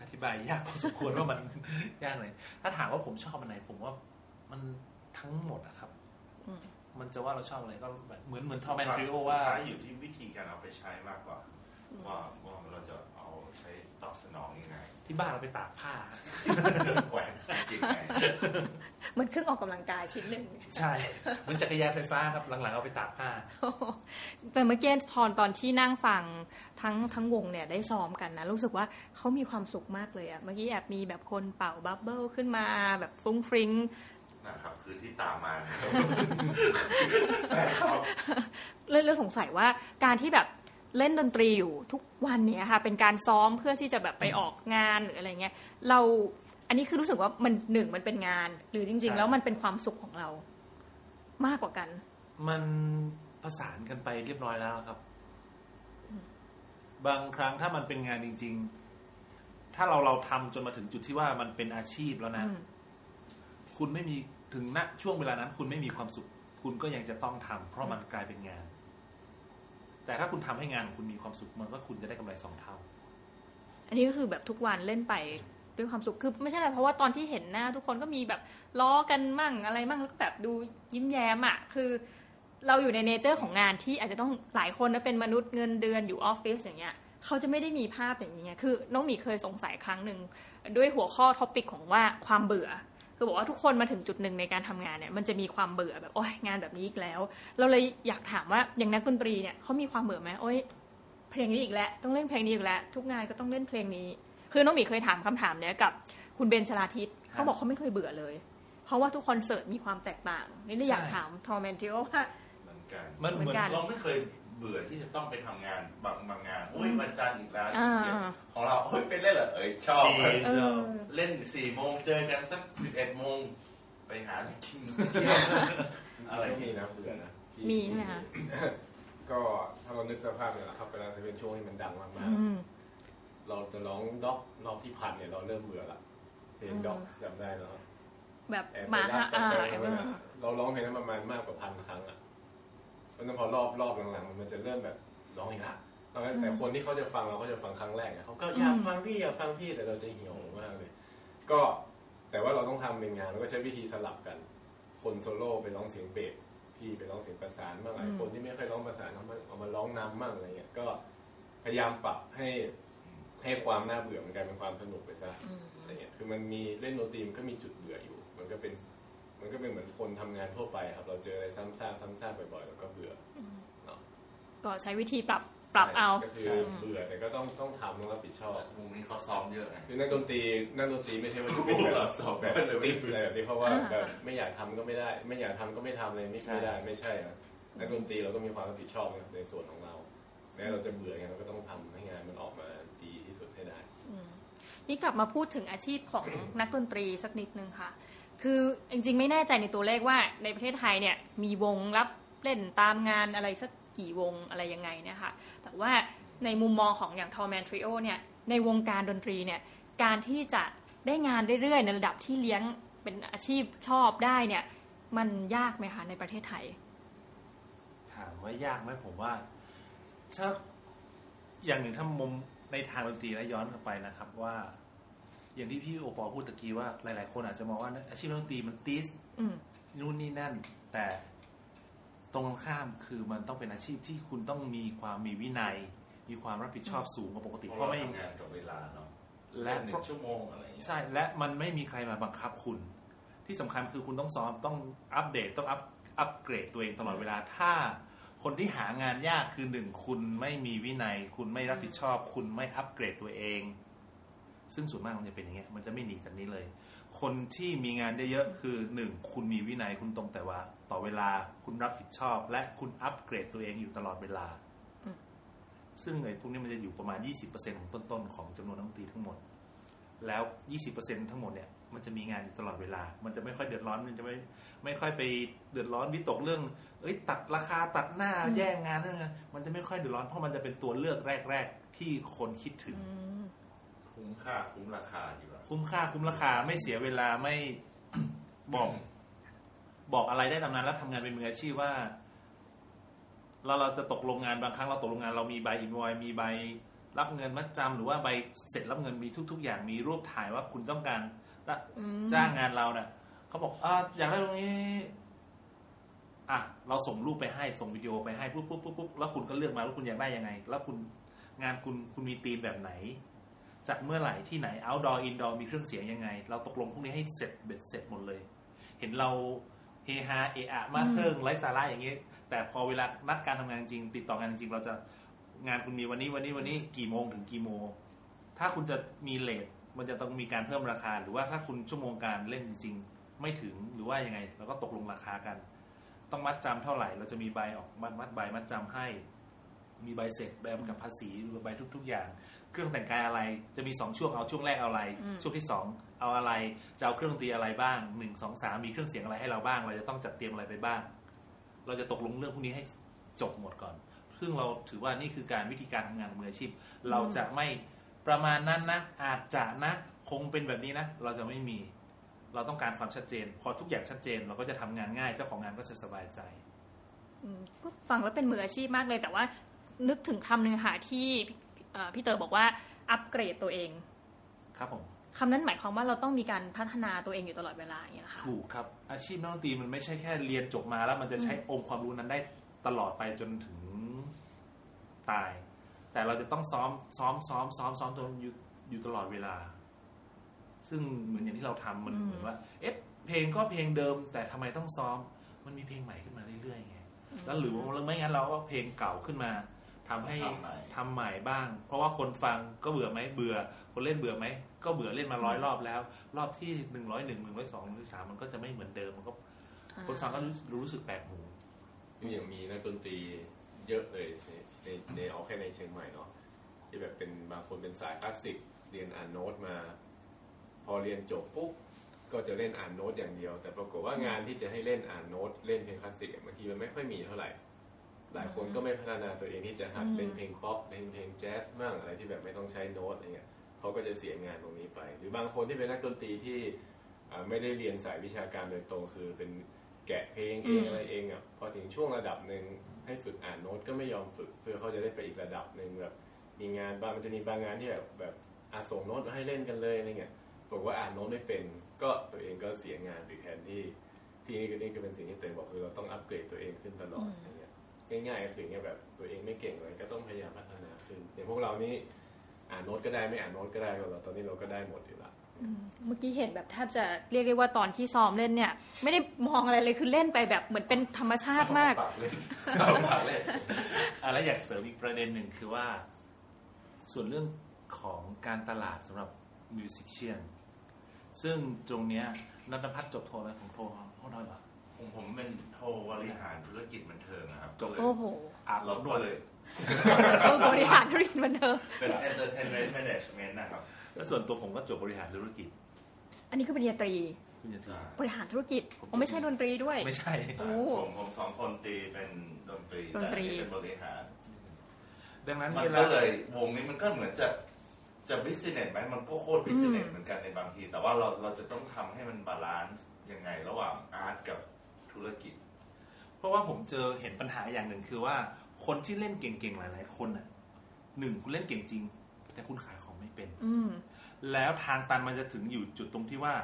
Speaker 3: อธิบายยากพอสมควรว่ามันยากเลยถ้าถามว่าผมชอบอันไหนผมว่ามันทั้งหมดอะครับ
Speaker 2: อื ม
Speaker 3: มันจะว่าเราชอบอะไรก็แบบเหมือนเหมือนทอมแอนทริโอว่า
Speaker 5: สุดท้ายอยู่ที่วิธีการเอาไปใช้มากกว่าว่าว่าเราจะเอาใช้ตอบสนองยังไง
Speaker 3: ที่บ้านเราไปตากผ้า
Speaker 5: แขวนยังไง
Speaker 2: เหมันเครื่องออกกำลังกายชิ้นหนึ่ง
Speaker 3: ใช่เหมันจักรยานไฟฟ้าครับหลังๆเอาไปตากผ้า
Speaker 2: แต่เมื่อกี้ตอนตอนที่นั่งฟังทั้งทั้งวงเนี่ยได้ซ้อมกันนะ รู้สึกว่าเขามีความสุขมากเลยอะเมื่อกี้แอบมีแบบคนเป่าบับเบิลขึ้นมาแบบฟรุ้งฟริ้ง
Speaker 5: นะครับ คือที่ตามมาแฟนคลับ
Speaker 2: เลยเลยสงสัยว่าการที่แบบเล่นดนตรีอยู่ทุกวันเนี้ยค่ะ เป็นการซ้อมเพื่อที่จะแบบไปออกงานหรืออะไรเงี้ยเราอันนี้คือรู้สึกว่ามันหนึ่งมันเป็นงาน หรือจริง
Speaker 3: ใช่
Speaker 2: ๆแล้วมันเป็นความสุขของเรา มากกว่ากัน
Speaker 3: มันประสานกันไปเรียบร้อยแล้วครับ บางครั้งถ้ามันเป็นงานจริง ๆ ถ้าเราเราทำจนมาถึงจุดที่ว่ามันเป็นอาชีพแล้วนะ
Speaker 2: อืม
Speaker 3: คุณไม่มีถึงณช่วงเวลานั้น คุณไม่มีความสุข คุณก็ยังจะต้องทำเพราะมันกลายเป็นงาน แต่ถ้าคุณทำให้งานของคุณมีความสุขมันก็คุณจะได้กำไรสองเท่า
Speaker 2: อันนี้ก็คือแบบทุกวันเล่นไปด้วยความสุขคือไม่ใช่อะไรเพราะว่าตอนที่เห็นหน้า ทุกคนก็มีแบบล้อกันมั่งอะไรมั่งแล้วก็แบบดูยิ้มแย้มอะคือ เราอยู่ใน nature ของงานที่อาจจะต้องหลายคนนะเป็นมนุษย์เงินเดือนอยู่ออฟฟิศอย่างเงี้ยเขาจะไม่ได้มีภาพอย่างนี้ไงคือ น้องหมีเคยสงสัยครั้งหนึ่งด้วยหัวข้อ topic ของว่าความเบื่อ คือบอกว่าทุกคนมาถึงจุดหนึ่งในการทำงานเนี่ยมันจะมีความเบื่อแบบโอ้ยงานแบบนี้อีกแล้ว เราเลยอยากถามว่าอย่างนักดนตรีเนี่ยเขามีความเบื่อไหมโอ้ยเพลงนี้อีกแล้วต้องเล่นเพลงนี้อีกแล้ว ทุกงานก็ต้องเล่นเพลงนี้ คือน้องหมีเคยถามคำถามเนี้ยกับคุณเบนชลาทิศเขาบอกเขาไม่เคยเบื่อเลย เพราะว่าทุกคอนเสิร์ตมีความแตกต่างนี่เลยอยาก
Speaker 3: ใช่
Speaker 2: ถามทอมแมนทิโอว่า
Speaker 5: เหมือนกัน
Speaker 3: มันเหมือน
Speaker 2: เหมือนกัน
Speaker 5: เราไม่เคยเบื่อที่จะต้องไปทำงานบางบางงานอุ้ยวันจันทร์อีกแล้ว
Speaker 2: อ่า
Speaker 5: ของเราเฮ้ยไปเล่นเหรอเอ้ยชอบ
Speaker 3: ดี
Speaker 2: เออ
Speaker 5: เล่นสี่โมงเจอกันสักสิบเอ็ดโมงไปหาอะไรกินอะไร
Speaker 4: ไม่มี
Speaker 5: นี่
Speaker 4: นะเบื่อนะที่
Speaker 2: มีใช่ไหมคะ
Speaker 4: ก็ถ้าเรานึกสภาพเนี่ยแหละครับเวลาจะเป็นช่วงที่มันดังมาก
Speaker 2: อืม
Speaker 4: ๆเราจะร้องด็อกรอบที่พันเนี่ยเราเริ่มเบื่อละเพลงด็อกจำได้แล้ว
Speaker 2: แบบ
Speaker 4: แอบ
Speaker 2: มา
Speaker 4: ไปรั
Speaker 2: ฮะ
Speaker 4: บกับ
Speaker 2: อ่า
Speaker 4: แฟนเขาเนี่ยเราร้องเพลงนั้นประมาณมากกว่าพันครั้งอะ เพราะฉะนั้นพอรอบรอบหลังๆมันจะเริ่มแบบร้องอีกละตอนนั้นแต่คนที่เขาจะฟังเราก็จะฟังครั้งแรกอะเขาก็อยากฟังพี่อยากฟังพี่แต่เราจะเหี่ยวมากเลย ก็แต่ว่าเราต้องทำเป็นงานแล้วก็ใช้วิธีสลับกัน คนโซโล่ไปร้องเสียงเบสพี่ไปร้องเสียงประสานบ้างไอ้คนที่ไม่ค่อยร้องประสานเอามาเอามาร้องนำบ้างอะไรเงี้ยก็พยายามปรับให้ให้ความน่าเบื่อมันกลายเป็นความสนุกไปซะอะไรเงี้ยคือมันมีเล่นดนตรีมันก็มีจุดเบื่ออยู่ มันก็เป็น มันก็เป็นเหมือนคนทำงานทั่วไปครับ เราเจออะไรซ้ำซากซ้ำซากบ่อยๆเราก็เบื่อ
Speaker 2: ก็ใช้วิธีปรับปรับเอา
Speaker 4: ก็คือเบื่อแต่ก็ต้องต้องทำต้องรับผิดชอบ
Speaker 5: วงนี้เขาซ้อมเยอะไง
Speaker 4: คือนักดนตรีนักดนตรีไม่ใช่ว่าจะเป็นแบบสอบแบบติดอะไรแบบที่เขาว่า
Speaker 2: อ่า
Speaker 4: แบบไม่อยากทำก็ไม่ได้ ไม่อยากทำก็ไม่ทำเลยไม่ไม่ได้ไม่ใช่นะนักดนตรีเราก็มีความรับผิดชอบในส่วนของเราแม้เราจะเบื่อไงเราก็ต้องทำให้งานมันออกมาดีที่สุดให้ได้
Speaker 2: นี่กลับมาพูดถึงอาชีพของนักดนตรีสักนิดนึงค่ะ คือจริงๆไม่แน่ใจในตัวเลขว่าในประเทศไทยเนี่ยมีวงรับเล่นตามงานอะไรสักกี่วงอะไรยังไงเนี่ยค่ะแต่ว่าในมุมมองของอย่างทอแมนทริโอเนี่ยในวงการดนตรีเนี่ยการที่จะได้งานเรื่อยๆ ในระดับที่เลี้ยงเป็นอาชีพชอบได้เนี่ยมันยากไหมคะในประเทศไทย
Speaker 3: ถามว่ายากไหมผมว่าถ้าอย่างหนึ่งถ้ามุมในทางดนตรีแล้วย้อนกลับไปนะครับว่า อย่างที่พี่โอปอพูดตะกี้ว่าหลาย ๆ คนอาจจะมองว่าอาชีพนักดนตรีมันติส
Speaker 2: อืม
Speaker 3: นู่นนี่นั่น แต่ตรงกันข้ามคือมันต้องเป็นอาชีพที่คุณต้องมีความมีวินัย มีความรับผิดชอบสูงกว่าปกติ
Speaker 5: เพ
Speaker 3: เพ
Speaker 5: ราะ
Speaker 3: ราะ
Speaker 5: ไม่
Speaker 3: ไม่
Speaker 5: ทำงานกับเวลาเนาะ
Speaker 3: และ
Speaker 5: หนึ่งชั่วโมงอะไรอย่างเงี้ย
Speaker 3: ใช่และมันไม่มีใครมาบังคับคุณ ที่สำคัญคือคุณต้องซ้อมต้องอัปเดตต้องอัพอัปเกรดตัวเองตลอดเวลาถ้าคนที่หางานยากคือหนึ่งคุณไม่มีวินัย คุณไม่รับผิดชอบ คุณไม่อัปเกรดตัวเอง ซึ่งส่วนมากมันจะเป็นอย่างเงี้ยมันจะไม่หนีจากนี้เลย คนที่มีงานเยอะๆคือหนึ่งคุณมีวินัยคุณตรงแต่ว่า ต่อเวลาคุณรับผิดชอบ และคุณอัปเกรดตัวเองอยู่ตลอดเวลา
Speaker 2: อืม
Speaker 3: ซึ่งไอ้พวกนี้มันจะอยู่ประมาณ 20%ของต้นๆของจำนวนนักดนตรีทั้งหมด แล้ว 20%ทั้งหมดเนี่ยมันจะมีงานอยู่ตลอดเวลา มันจะไม่ค่อยเดือดร้อน มันจะไม่ไม่ค่อยไปเดือดร้อนวิตกเรื่อง เอ้ย ตัดราคาตัดหน้าแย่งงานนั่นไงมันจะไม่ค่อยเดือดร้อนเพราะมันจะเป็นตัวเลือกแรก ๆ ที่คนคิดถึง
Speaker 5: คุ้มค่าคุ้มราคาดีกว่า
Speaker 3: คุ้มค่าคุ้มราคาไม่เสียเวลาไม่บอก บอกอะไรได้ตำนานแล้วทำงานเป็นมืออาชีพว่าเราเราจะตกลงงานบางครั้งเราตกลงงานเรามีใบอินวอยมีใบรับเงินมัดจำหรือว่าใบเสร็จรับเงินมีทุก ๆ อย่างมีรูปถ่ายว่าคุณต้องการจ้างงานเราเนี่ยเขาบอกอ่าอยากได้ตรงนี้ อะเราส่งรูปไปให้ส่งวิดีโอไปให้ปุ๊บปุ๊บปุ๊บปุ๊บแล้วคุณก็เลือกมาว่าคุณอยากได้ยังไง แล้วคุณงานคุณคุณมีธีมแบบไหน จัดเมื่อไหร่ที่ไหน outdoor indoor มีเครื่องเสียงยังไง เราตกลงพวกนี้ให้เสร็จเบ็ดเสร็จหมดเลย เห็นเราเฮฮาเอะอะมาเทิงไร้สาระอย่างเงี้ยแต่พอเวลานัดการทำงานจริง ติดต่องานจริงเราจะงานคุณมีวันนี้วันนี้วันนี้กี่โมงถึงกี่โมง ถ้าคุณจะมีเลทมันจะต้องมีการเพิ่มราคา หรือว่าถ้าคุณชั่วโมงการเล่นจริงๆไม่ถึงหรือว่ายังไงเราก็ตกลงราคากัน ต้องมัดจำเท่าไหร่ เราจะมีใบออกมัดมัดใบมัดจำให้ มีใบเสร็จใบกำกับภาษีใบทุก ๆ อย่าง เครื่องแต่งกายอะไรจะมีสองช่วงเอาช่วงแรกเอาอะไร ช่วงที่สองเอาอะไรจะเอาเครื่องดนตรีอะไรบ้างหนึ่งสองสามมีเครื่องเสียงอะไรให้เราบ้าง เราจะต้องจัดเตรียมอะไรไปบ้าง เราจะตกลงเรื่องพวกนี้ให้จบหมดก่อน ซึ่งเราถือว่านี่คือการวิธีการทำงานของมืออาชีพ เราจะไม่ประมาณนั้นนะอาจจะนะคงเป็นแบบนี้นะเราจะไม่มีเราต้องการความชัดเจน พอทุกอย่างชัดเจน เราก็จะทำงานง่าย เจ้าของงานก็จะสบายใจ
Speaker 2: อืมก็ฟังแล้วเป็นมืออาชีพมากเลย แต่ว่า นึกถึงคำหนึ่งค่ะที่เอ่อพี่เต๋อบอกว่าอัปเกรดตัวเอง
Speaker 3: ครับผม
Speaker 2: คำนั้นหมายความว่าเราต้องมีการพัฒนาตัวเองอยู่ตลอดเวลาอย่างเงี้ยเหรอค่ะ
Speaker 3: ถูกครับ อาชีพนักดนตรีมันไม่ใช่แค่เรียนจบมาแล้วมันจะใช้องค์ความรู้นั้นได้ตลอดไปจนถึงตาย แต่เราจะต้องซ้อมซ้อมซ้อมซ้อมซ้อมจนอยู่อยู่ตลอดเวลา ซึ่งเหมือนอย่างที่เราทำมันเหมือนว่า เอ๊ะเพลงก็เพลงเดิม แต่ทำไมต้องซ้อม มันมีเพลงใหม่ขึ้นมาเรื่อยๆไงแล้วหรือว่าไม่งั้นเราก็เพลงเก่าขึ้นมา ทำให้
Speaker 5: ทำใหม่
Speaker 3: ทำใหม่บ้าง เพราะว่าคนฟังก็เบื่อไหมเบื่อ คนเล่นเบื่อไหมก็เบื่อเล่นมาร้อยรอบแล้ว รอบที่หนึ่งร้อยหนึ่งหนึ่งร้อยสองหนึ่งร้อยสามมันก็จะไม่เหมือนเดิมมันก็ คนฟังก็รู้รู้สึกแปลกหู
Speaker 4: นี่ยังมีนักดนตรีเยอะเลยในในในเอาแค่ในเชียงใหม่เนาะที่แบบเป็นบางคนเป็นสายคลาสสิกเรียนอ่านโน้ตมา พอเรียนจบปุ๊บก็จะเล่นอ่านโน้ตอย่างเดียว แต่ปรากฏว่างานที่จะให้เล่นอ่านโน้ตเล่นเพลงคลาสสิกอะบางทีมันไม่ค่อยมีเท่าไหร่ หลายคนก็ไม่พัฒนาตัวเองที่จะหัดเล่นเพลงป๊อปเล่นเพลงแจ๊สบ้างอะไรที่แบบไม่ต้องใช้โน้ตอะไรเงี้ยเขาก็จะเสียงานตรงนี้ไป หรือบางคนที่เป็นนักดนตรีที่อ่าไม่ได้เรียนสายวิชาการโดยตรงคือเป็นแกะเพลงเองอะไรเองอะพอถึงช่วงระดับหนึ่งให้ฝึกอ่านโน้ตก็ไม่ยอมฝึก เพื่อเขาจะได้ไปอีกระดับหนึ่งแบบมีงานบางมันจะมีบางงานที่แบบแบบอาส่งโน้ตมาให้เล่นกันเลยอะไรเงี้ยบอกว่าอ่านโน้ตไม่เป็น ก็ตัวเองก็เสียงานไปแทนที่ที่นี่ก็นี่ก็เป็นสิ่งที่เตยบอกคือเราต้องอัปเกรดตัวเองขึ้นตลอดอะไรเงี้ยง่ายๆก็คือเนี่ยแบบตัวเองไม่เก่งเลยก็ต้องพยายามพัฒนาขึ้นอย่างพวกเรานี่อ่านโน้ตก็ได้ไม่อ่านโน้ตก็ได้เราตอนนี้เราก็ได้หมดอยู่ละ
Speaker 2: เมื่อกี้เห็นแบบแทบจะเรียกได้ว่าตอนที่ซ้อมเล่นเนี่ย ไม่ได้มองอะไรเลยคือเล่นไปแบบเหมือนเป็นธรรมชาติมาก
Speaker 5: ปากเลยเอาปากเลย
Speaker 3: อะแล้วอยากเสริมอีกประเด็นหนึ่งคือว่า ส่วนเรื่องของการตลาดสำหรับมิวสิชเชียนซึ่งตรงเนี้ยนัทพัฒน์จบโทไหมของโทโทน้อยปะ
Speaker 5: ผมผมเป็นโทบริหารธุรกิจบันเทิงนะครับ
Speaker 3: จบเลย
Speaker 2: โอ้โห
Speaker 3: อาบ
Speaker 5: เรา
Speaker 3: น
Speaker 5: ก็
Speaker 3: วด
Speaker 5: เลย
Speaker 2: เออบริหารธุรกิจบันเทิง
Speaker 5: เป็น entertainment management นะครับ
Speaker 3: แล้วส่วนตัวผมก็จบบริหารธุรกิจ
Speaker 2: อันนี้คือปริญญาตรี
Speaker 3: คุณจะที
Speaker 2: บริหารธุรกิจผมไม่ใช่ดนตรีด้วย
Speaker 3: ไม่ใช่
Speaker 2: โอ้
Speaker 5: ผมผมสองคนตีเป็นดนตรี
Speaker 2: ดนตรี
Speaker 5: แต่ไม่เป็นบริหาร
Speaker 3: ดังนั้น
Speaker 5: มันก็เล
Speaker 3: ย
Speaker 5: เวลาวงนี้มันก็เหมือนจะจะ business ไหมมันก็โคตร business เหมือนกันในบางที แต่ว่าเราเราจะต้องทำให้มัน balance ยังไงระหว่าง art กับ ธุรกิจ
Speaker 3: เพราะว่าผมเจอเห็นปัญหาอย่างหนึ่งคือว่าคนที่เล่นเก่งๆหลาย ๆ คนน่ะหนึ่งคุณเล่นเก่งจริง แต่คุณขายของไม่เป็น
Speaker 2: อืม
Speaker 3: แล้วทางตันมันจะถึงอยู่จุดตรงที่ว่า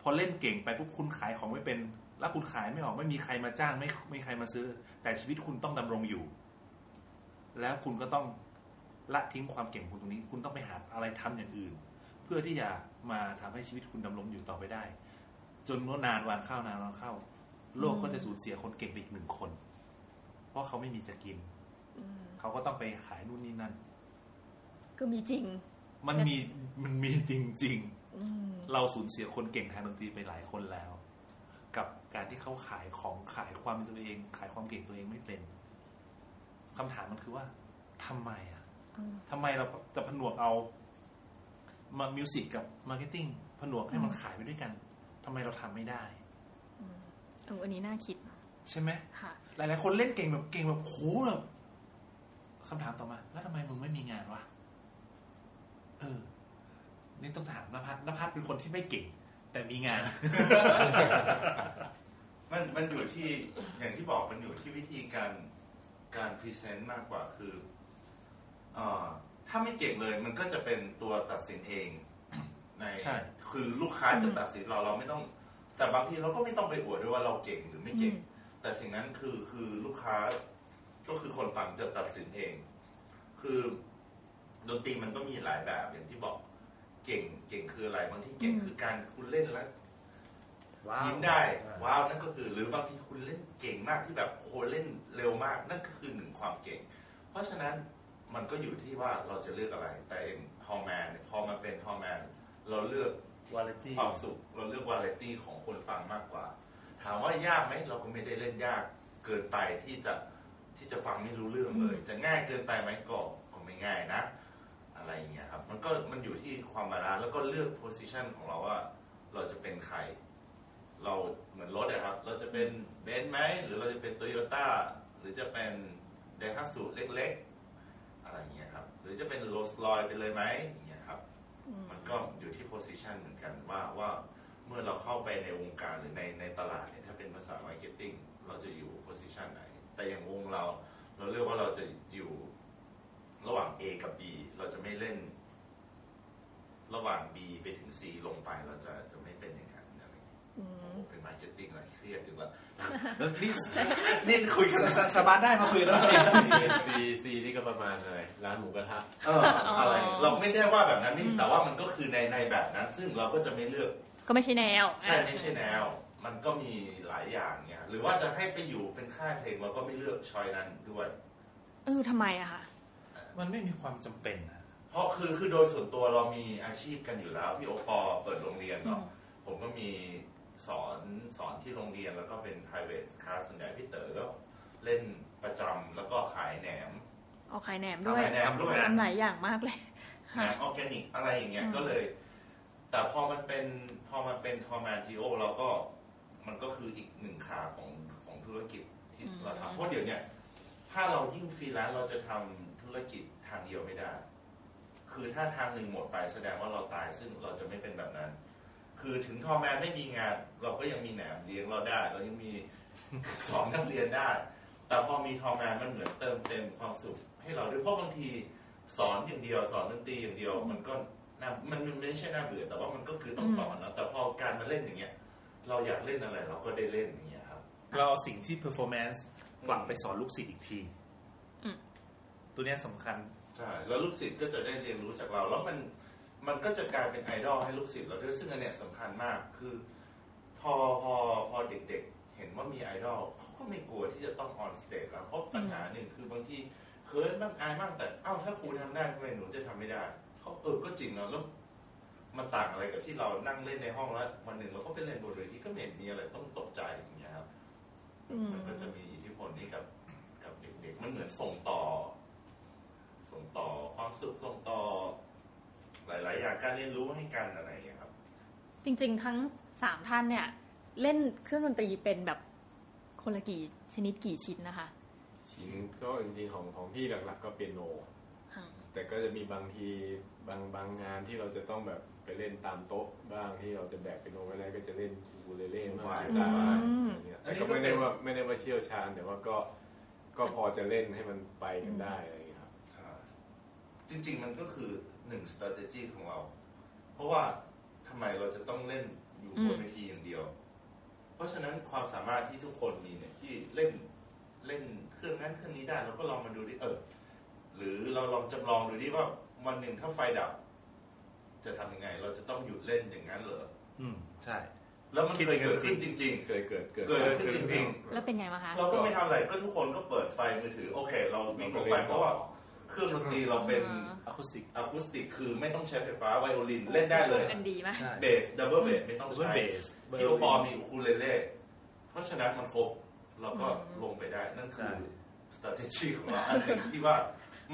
Speaker 3: พอเล่นเก่งไปปุ๊บคุณขายของไม่เป็น แล้วคุณขายไม่ออกไม่มีใครมาจ้างไม่ไม่มีใครมาซื้อ แต่ชีวิตคุณต้องดำรงอยู่ แล้วคุณก็ต้องละทิ้งความเก่งของคุณตรงนี้ คุณต้องไปหาอะไรทำอย่างอื่น เพื่อที่จะมาทำให้ชีวิตคุณดำรงอยู่ต่อไปได้ จนว่านานวันเข้านานวันเข้า โลกก็จะสูญเสียคนเก่งไปอีกหนึ่งคน เพราะเขาไม่มีจะกิน เขาก็ต้องไปขายนู่นนี่นั่น
Speaker 2: ก็มีจริง
Speaker 3: มันมีมันมีจริง
Speaker 2: อืม
Speaker 3: ๆเราสูญเสียคนเก่งทางดนตรีไปหลายคนแล้ว กับการที่เขาขายของขายความเป็นตัวเอง ขายความเก่งตัวเองไม่เป็นคำถามมันคือว่าทำไมอะ
Speaker 2: อืม
Speaker 3: ทำไมเราจะผนวกเอามา music กับ marketing ผนวกให้มันขายไปด้วยกันทำไมเราทำไม่ได้
Speaker 2: เอออันนี้น่าคิด
Speaker 3: ใช่ไหม
Speaker 2: ค่ะ
Speaker 3: หลายๆคนเล่นเก่งแบบเก่งแบบโหแบบคำถามต่อมา แล้วทำไมมึงไม่มีงานวะเออ นี่ต้องถามนภัสนภัสเป็นคนที่ไม่เก่ง แต่มีงาน
Speaker 5: มันมันอยู่ที่อย่างที่บอกมันอยู่ที่วิธีการการ present มากกว่าคือเออถ้าไม่เก่งเลย มันก็จะเป็นตัวตัดสินเอง ใน
Speaker 3: ใช่
Speaker 5: คือลูกค้าจะตัดสินเราเราไม่ต้อง แต่บางทีเราก็ไม่ต้องไปอวดด้วยว่าเราเก่งหรือไม่เก่ง
Speaker 2: อืม
Speaker 5: แต่สิ่งนั้นคือคือลูกค้าก็คือคนฟังจะตัดสินเอง คือดนตรีมันก็มีหลายแบบอย่างที่บอกเก่งเก่งคืออะไรบางทีเก่งคือการคุณเล่นแล้วยิ้มได้ว้าวนั่นก็คือ หรือบางทีคุณเล่นเก่งมากที่แบบโอ้โหเล่นเร็วมาก นั่นก็คือหนึ่งความเก่ง เพราะฉะนั้นมันก็อยู่ที่ว่าเราจะเลือกอะไร แต่ Tall Man พอมาเป็น Tall Man เราเลือก
Speaker 3: วาไรตี้
Speaker 5: ความสุขเราเลือกวาไรตี้ของคนฟังมากกว่า ถามว่ายากไหมเราก็ไม่ได้เล่นยากเกินไปที่จะที่จะฟังไม่รู้เรื่องเลย จะง่ายเกินไปไหมก็ก็ไม่ง่ายนะ อะไรอย่างเงี้ยครับ มันก็มันอยู่ที่ความ balance แล้วก็เลือก position ของเราว่า เราจะเป็นใคร เราเหมือนรถอะครับ เราจะเป็นเบนซ์ไหมหรือเราจะเป็นโตโยต้าหรือจะเป็นไดฮัตสุเล็ก ๆ อะไรอย่างเงี้ยครับ หรือจะเป็นโรสลอยไปเลยไหม มันก็อยู่ที่ position เหมือนกันว่าว่าเมื่อเราเข้าไปในวงการหรือในในตลาดเนี่ยถ้าเป็นภาษา marketing เราจะอยู่ position ไหน แต่อย่างวงเรา เราเลือกว่าเราจะอยู่ระหว่าง A กับ B เราจะไม่เล่น ระหว่าง B ไปถึง C ลงไปเราจะจะไม่เป็นอย่างนั้น อะไรอย่างเงี้ย
Speaker 2: อื
Speaker 5: โอ้
Speaker 2: ม
Speaker 5: โหเป็น marketing อะไรเครียดถึงแล้ว
Speaker 3: นี่นี่คุยกันสสบายได้มาคุยแล้ว
Speaker 4: C C นี่ก็ประมาณอะไรร้านหมูกระทะ
Speaker 5: เอออะไร เราไม่ได้ว่าแบบนั้นนี่แต่ว่ามันก็คือในในแบบนั้น ซึ่งเราก็จะไม่เลือก
Speaker 2: ก็ไม่ใช่แนว
Speaker 5: ใช่ไม่ใช่แนว มันก็มีหลายอย่างเนี่ยหรือว่าจะให้ไปอยู่เป็นค่ายเพลงเราก็ไม่เลือก choice นั้นด้วย
Speaker 2: เออทำไมอะคะ
Speaker 3: มันไม่มีความจำเป็นนะ
Speaker 5: เพราะคือคือโดยส่วนตัวเรามีอาชีพกันอยู่แล้วพี่โอปอเปิดโรงเรียนเนาะผมก็มี สอนสอนที่โรงเรียนแล้วก็เป็น private class ส่วนใหญ่พี่เต๋อก็เล่นประจำแล้วก็ขายแหนม
Speaker 2: เอาขายแหนมด้วย
Speaker 5: ขายแหนมด้วย
Speaker 2: ทำหลายอย่างมากเลย
Speaker 5: แหนมออร์แกนิกอะไรอย่างเงี้ย
Speaker 2: อืม
Speaker 5: ก็เลย แต่พอมันเป็นพอมันเป็น Tall Man Trio เราก็มันก็คืออีกหนึ่งขาของของธุรกิจที่เราทำเพราะเดี๋ยวเนี้ยถ้าเรายิ่งฟรีแลนซ์เราจะทำธุรกิจทางเดียวไม่ได้ คือถ้าทางหนึ่งหมดไปแสดงว่าเราตายซึ่งเราจะไม่เป็นแบบนั้น คคือถึงทอแมนไม่มีงาน เราก็ยังมีแหนมเลี้ยงเราได้ เรายังมีสอนนักเรียนได้ แต่พอมีทอแมนมันเหมือนเติมเต็มความสุขให้เราด้วยเพราะบางทีสอนอย่างเดียวสอนดนตรีอย่างเดียว มันก็น่ามันมันไม่ใช่น่าเบื่อแต่ว่ามันก็คือต้องสอนนะแต่พอการมาเล่นอย่างเงี้ย เราอยากเล่นอะไรเราก็ได้เล่นอย่างเงี้ยครับ
Speaker 3: เราเอาสิ่งที่ performance กลับไปสอนลูกศิษย์อีกที
Speaker 2: อืม
Speaker 3: ตัวเนี้ยสำคัญ
Speaker 5: ใช่แล้วลูกศิษย์ก็จะได้เรียนรู้จากเรา แล้วมัน มันก็จะกลายเป็นไอดอลให้ลูกศิษย์เราด้วยซึ่งอันเนี้ยสำคัญมากคือ พอพอพอเด็กๆ เห็นว่ามีไอดอลเขาก็ไม่กลัวที่จะต้อง on stage แล้วเพราะปัญหาหนึ่งคือบางทีเคิร์นบ้างอายบ้างแต่เอ้าถ้าครูทำได้ทำไมหนูจะทำไม่ได้เขาเออก็จริงเนาะแล้วมันต่างอะไรกับที่เรานั่งเล่นในห้องแล้ววันหนึ่งเราก็ไปเล่นบนเวทีก็ไม่เห็นมีอะไรต้องตกใจอย่างเงี้ยครับ
Speaker 2: อืม
Speaker 5: มันก็จะมีอิทธิพลนี้กับกับเด็กๆ มันเหมือนส่งต่อ ส่งต่อความสุขส่งต่อ หลาย ๆ อย่างการเรียนรู้ให้กันอะไรอย่างเงี้ยครับ
Speaker 2: จริง ๆ ทั้งสามท่านเนี่ย เล่นเครื่องดนตรีเป็นแบบคนละกี่ชนิดกี่ชิ้นนะคะ
Speaker 4: ชิ้นก็จริงๆของของพี่หลัก ๆ ก็เปียโนแต่ก็จะมีบางทีบางบางงานที่เราจะต้องแบบไปเล่นตามโต๊ะบ้างที่เราจะแบกเปียโนไว้แล้วก็จะเล่นอูคูเลเล่บ้าง
Speaker 5: ว้าว
Speaker 4: กีตาร์บ้าง
Speaker 2: อืม
Speaker 4: อะไรเงี้ยแต่ก็ไม่ได้ว่าไม่ได้ว่าเชี่ยวชาญ แต่ว่าก็ก็พอจะเล่นให้มันไปกันได้อะไรอย่างเงี้ยครับ
Speaker 5: ใช่จริง ๆ มันก็คือ หนึ่ง strategy ของเรา เพราะว่าทำไมเราจะต้องเล่นอยู่บนเวทีอย่างเดียว เพราะฉะนั้นความสามารถที่ทุกคนมีเนี่ยที่เล่นเล่นเครื่องนั้นเครื่องนี้ได้เราก็ลองมาดูดิเออหรือเราลองจำลองดูดิว่าวันหนึ่งถ้าไฟดับ จะทำยังไง เราจะต้องหยุดเล่นอย่างนั้นเหรอ
Speaker 3: อืมใช่
Speaker 5: แล้วมันเคยเกิดขึ้นจริง
Speaker 4: เคยเกิดเกิด
Speaker 5: ๆเกิดขึ้นจริง
Speaker 2: แล้วเป็นไงมั่งคะ
Speaker 5: ๆเราก็ไม่ทำอะไรก็ทุกคนก็เปิดไฟมือถือ โอเค เราวิ่งลงไปเพราะว่า เครื่องดนตรีเราเป็น
Speaker 2: อ่า
Speaker 3: acoustic acoustic คื
Speaker 5: อไม่ต้องใช้ไฟฟ้าไวโอลินเล่นได้เลย
Speaker 2: กันดีไหม
Speaker 3: ใช่
Speaker 5: เบส double bass ไม่ต้อง
Speaker 3: Double
Speaker 5: ใช้
Speaker 3: bass
Speaker 5: ที่โอปอมีอูคูเลเล่เพราะฉะนั้นมันครบเราก็ลงไปได้นั่นคือ strategy ของเราอันหนึ่งที่ว่า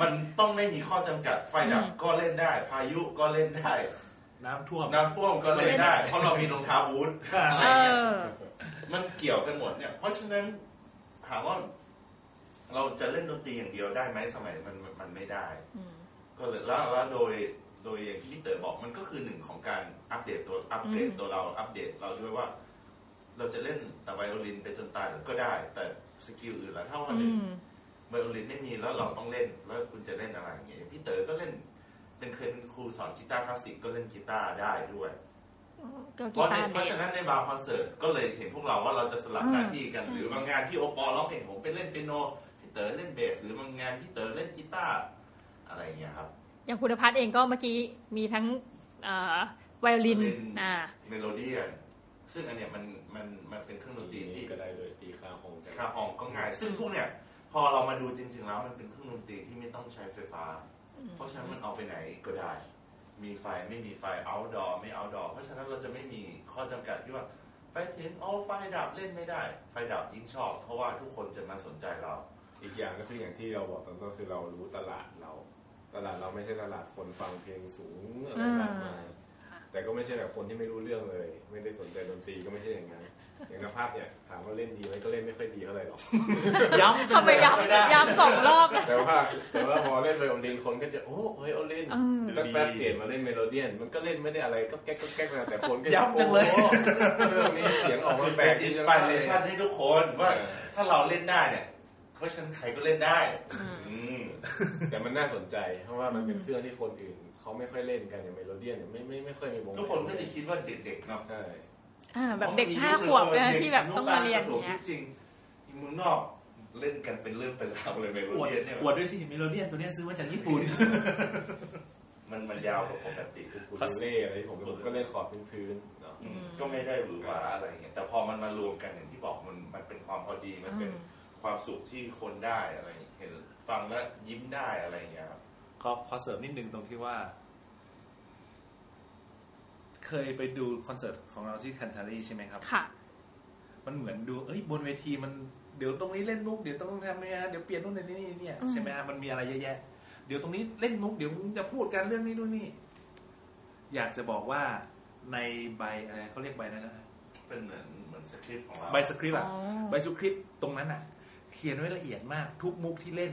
Speaker 5: มันต้องไม่มีข้อจำกัดไฟดับ
Speaker 2: อืม
Speaker 5: ก็เล่นได้ พายุก็เล่นได้
Speaker 3: น้ำท่วม
Speaker 5: น้ำท่วมก็เล่นได้ เพราะเรามีรองเท้าบูทอะไร
Speaker 2: เอ
Speaker 5: เงี้ย
Speaker 2: อ
Speaker 5: มันเกี่ยวกันหมดเนี่ย เพราะฉะนั้นถามว่า เราจะเล่นดนตรีอย่างเดียวได้ไหมสมัยมันมันไม่ได้
Speaker 2: อืม
Speaker 5: ก็เลยแล้วแล้วโดยโดยอย่างที่พี่เต๋อบอกมันก็คือหนึ่งของการอัปเดตตัวอัปเดต
Speaker 2: อืม
Speaker 5: ตัวเราอัปเดตเราด้วยว่า เราจะเล่นแต่ไวโอลินไปจนตายก็ได้ แต่ skill อื่นแล้วถ้าวันหนึ่งอื
Speaker 2: ม
Speaker 5: ไวโอลินไม่มีแล้วเราต้องเล่นแล้วคุณจะเล่นอะไรอย่างเงี้ยอย่างพี่เต๋อก็เล่น เป็นเคยเป็นครูสอนกีตาร์คลาสสิกก็เล่นกีตาร์ได้ด้วย
Speaker 2: ก็
Speaker 5: เพ
Speaker 2: กี
Speaker 5: ราะใน
Speaker 2: ตาร์
Speaker 5: เพราะฉะนั้นในบางคอนเสิร์ตก็เลยเห็นพวกเราว่าเราจะสลับ
Speaker 2: อ่า
Speaker 5: หน้าที่กัน
Speaker 2: ใช่
Speaker 5: หรือบางงานที่โอปอล์ร้องเพลงผมไปเล่นเปียโนพี่ เต๋อเล่นเบสหรือบางงานพี่เต๋อเล่นกีตาร์อะไรอย่างเงี้ยครับ
Speaker 2: อย่างคุณพัฒน์เองก็เมื่อกี้มีทั้งเอ่อไวโอลิน
Speaker 5: ไวโอลิน
Speaker 2: อ่า
Speaker 5: เมโลเดียนซึ่งอันเนี้ยมันมันมันเป็นเครื่องดนตรีที่
Speaker 4: ก็ได้เลยตี
Speaker 5: cajon cajon ก็ง่าย ซึ่งพวกเนี้ยพอเรามาดูจริงๆแล้วมันเป็นเครื่องดนตรีที่ไม่ต้องใช้ไฟฟ้า เพราะฉะนั้นมันเอาไปไหนก็ได้ มีไฟไม่มีไฟ outdoor ไม่ outdoor เพราะฉะนั้นเราจะไม่มีข้อจำกัดที่ว่าไปถึงเอาไฟดับเล่นไม่ได้ ไฟดับยิ่งชอบ เพราะว่าทุกคนจะมาสนใจเรา
Speaker 4: อีกอย่างก็คืออย่างที่เราบอกตอนต้นคือเรารู้ตลาดเรา ตลาดเราไม่ใช่ตลาดคนฟังเพลงสูงอะไรมากมาย
Speaker 2: ค่ะ
Speaker 4: แต่ก็ไม่ใช่แบบคนที่ไม่รู้เรื่องเลย ไม่ได้สนใจดนตรีก็ไม่ใช่อย่างนั้น อย่างนภัสเนี่ยถามว่าเล่นดีไหมก็เล่นไม่ค่อยดีเท่าไหร่หรอก
Speaker 3: ย้ำ
Speaker 2: ทำไมย้ำย้ำสองรอบนะ
Speaker 4: แต่ว่าแต่ว่าพอเล่นไวโอลินคนก็จะโอ้ไวโอลิน
Speaker 2: เออ
Speaker 4: สักแป๊บเปลี่ยนมาเล่นเมโลเดียน มันก็เล่นไม่ได้อะไรก็แก๊กก็แก๊กนะแต่คนก็
Speaker 3: ย้ำจังเลย
Speaker 4: โอ้เรื่องนี้เสียงออกมาแปล
Speaker 5: เป็
Speaker 4: ก
Speaker 5: น
Speaker 4: ดี
Speaker 5: อินส
Speaker 4: จัง
Speaker 5: ปิ
Speaker 4: เล
Speaker 5: เร
Speaker 4: ย
Speaker 5: ชันให้ทุกคนว่าถ้าเราเล่นได้เนี่ยเพ ราะฉะนั้นใครก็เล่นได้ อืม
Speaker 4: แต่มันน่าสนใจ เพราะว่ามันเป็นเครื่องที่คนอื่นเขาไม่ค่อยเล่นกันอย่างเมโลเดียนเนี่ยไม่ไม่ไม่ค่อยมีวง
Speaker 5: ทุกคนก็จะคิดว่าเด็กๆเนาะ
Speaker 4: ใช่
Speaker 2: อ่าแบบเด็กห้าขวบนะที่แบบต้องมาเรียนอย่างเงี้ย
Speaker 5: จริงๆเมืองนอกเล่นกันเป็นเรื่องเป็นราวเลยเมโลเดียนเนี่ย
Speaker 3: อวดอวดด้วยสิเมโลเดียนตัวเนี้ยซื้อมาจากญี่ปุ่น
Speaker 5: มันมันยาวกว่าปกติอู
Speaker 4: คูเลเล่อะไรที่ผมผมก็เล่นคอร์ดพื้นๆเนาะ
Speaker 5: อืมก็ไม่ได้หวือหวาอะไรเงี้ยแต่พอมันมารวมกันอย่างที่บอกมันมันเป็นความพอดีมันเป็น
Speaker 2: อืม
Speaker 5: ความสุขที่คนได้อะไรอย่างเงี้ยเห็นฟังแล้วยิ้มได้อะไรอย่างเงี้ยครับ
Speaker 3: ขอขอเสริมนิดนึงตรงที่ว่า เคยไปดูคอนเสิร์ตของเราที่คันทารีใช่ไหมครับ
Speaker 2: ค่ะ
Speaker 3: มันเหมือนดู เอ้ยบนเวทีมันเดี๋ยวตรงนี้เล่นมุกเดี๋ยวต้องทำเนี่ยเดี๋ยวเปลี่ยนนู่นนี่นี่เนี่ย
Speaker 2: อืม
Speaker 3: ใช่ไหมฮะมันมีอะไรเยอะแยะ เดี๋ยวตรงนี้เล่นมุกเดี๋ยวมึงจะพูดกันเรื่องนี้นู่นนี่ อยากจะบอกว่าในใบอะไรเขาเรียกใบนั้นนะ
Speaker 5: เป็นเหมือนเหมือนสคริปต์ของเรา
Speaker 3: ใบสคริปต์อะ
Speaker 2: อ๋อ
Speaker 3: ใบสคริปต์ตรงนั้นอะ เขียนไว้ละเอียดมากทุกมุกที่เล่น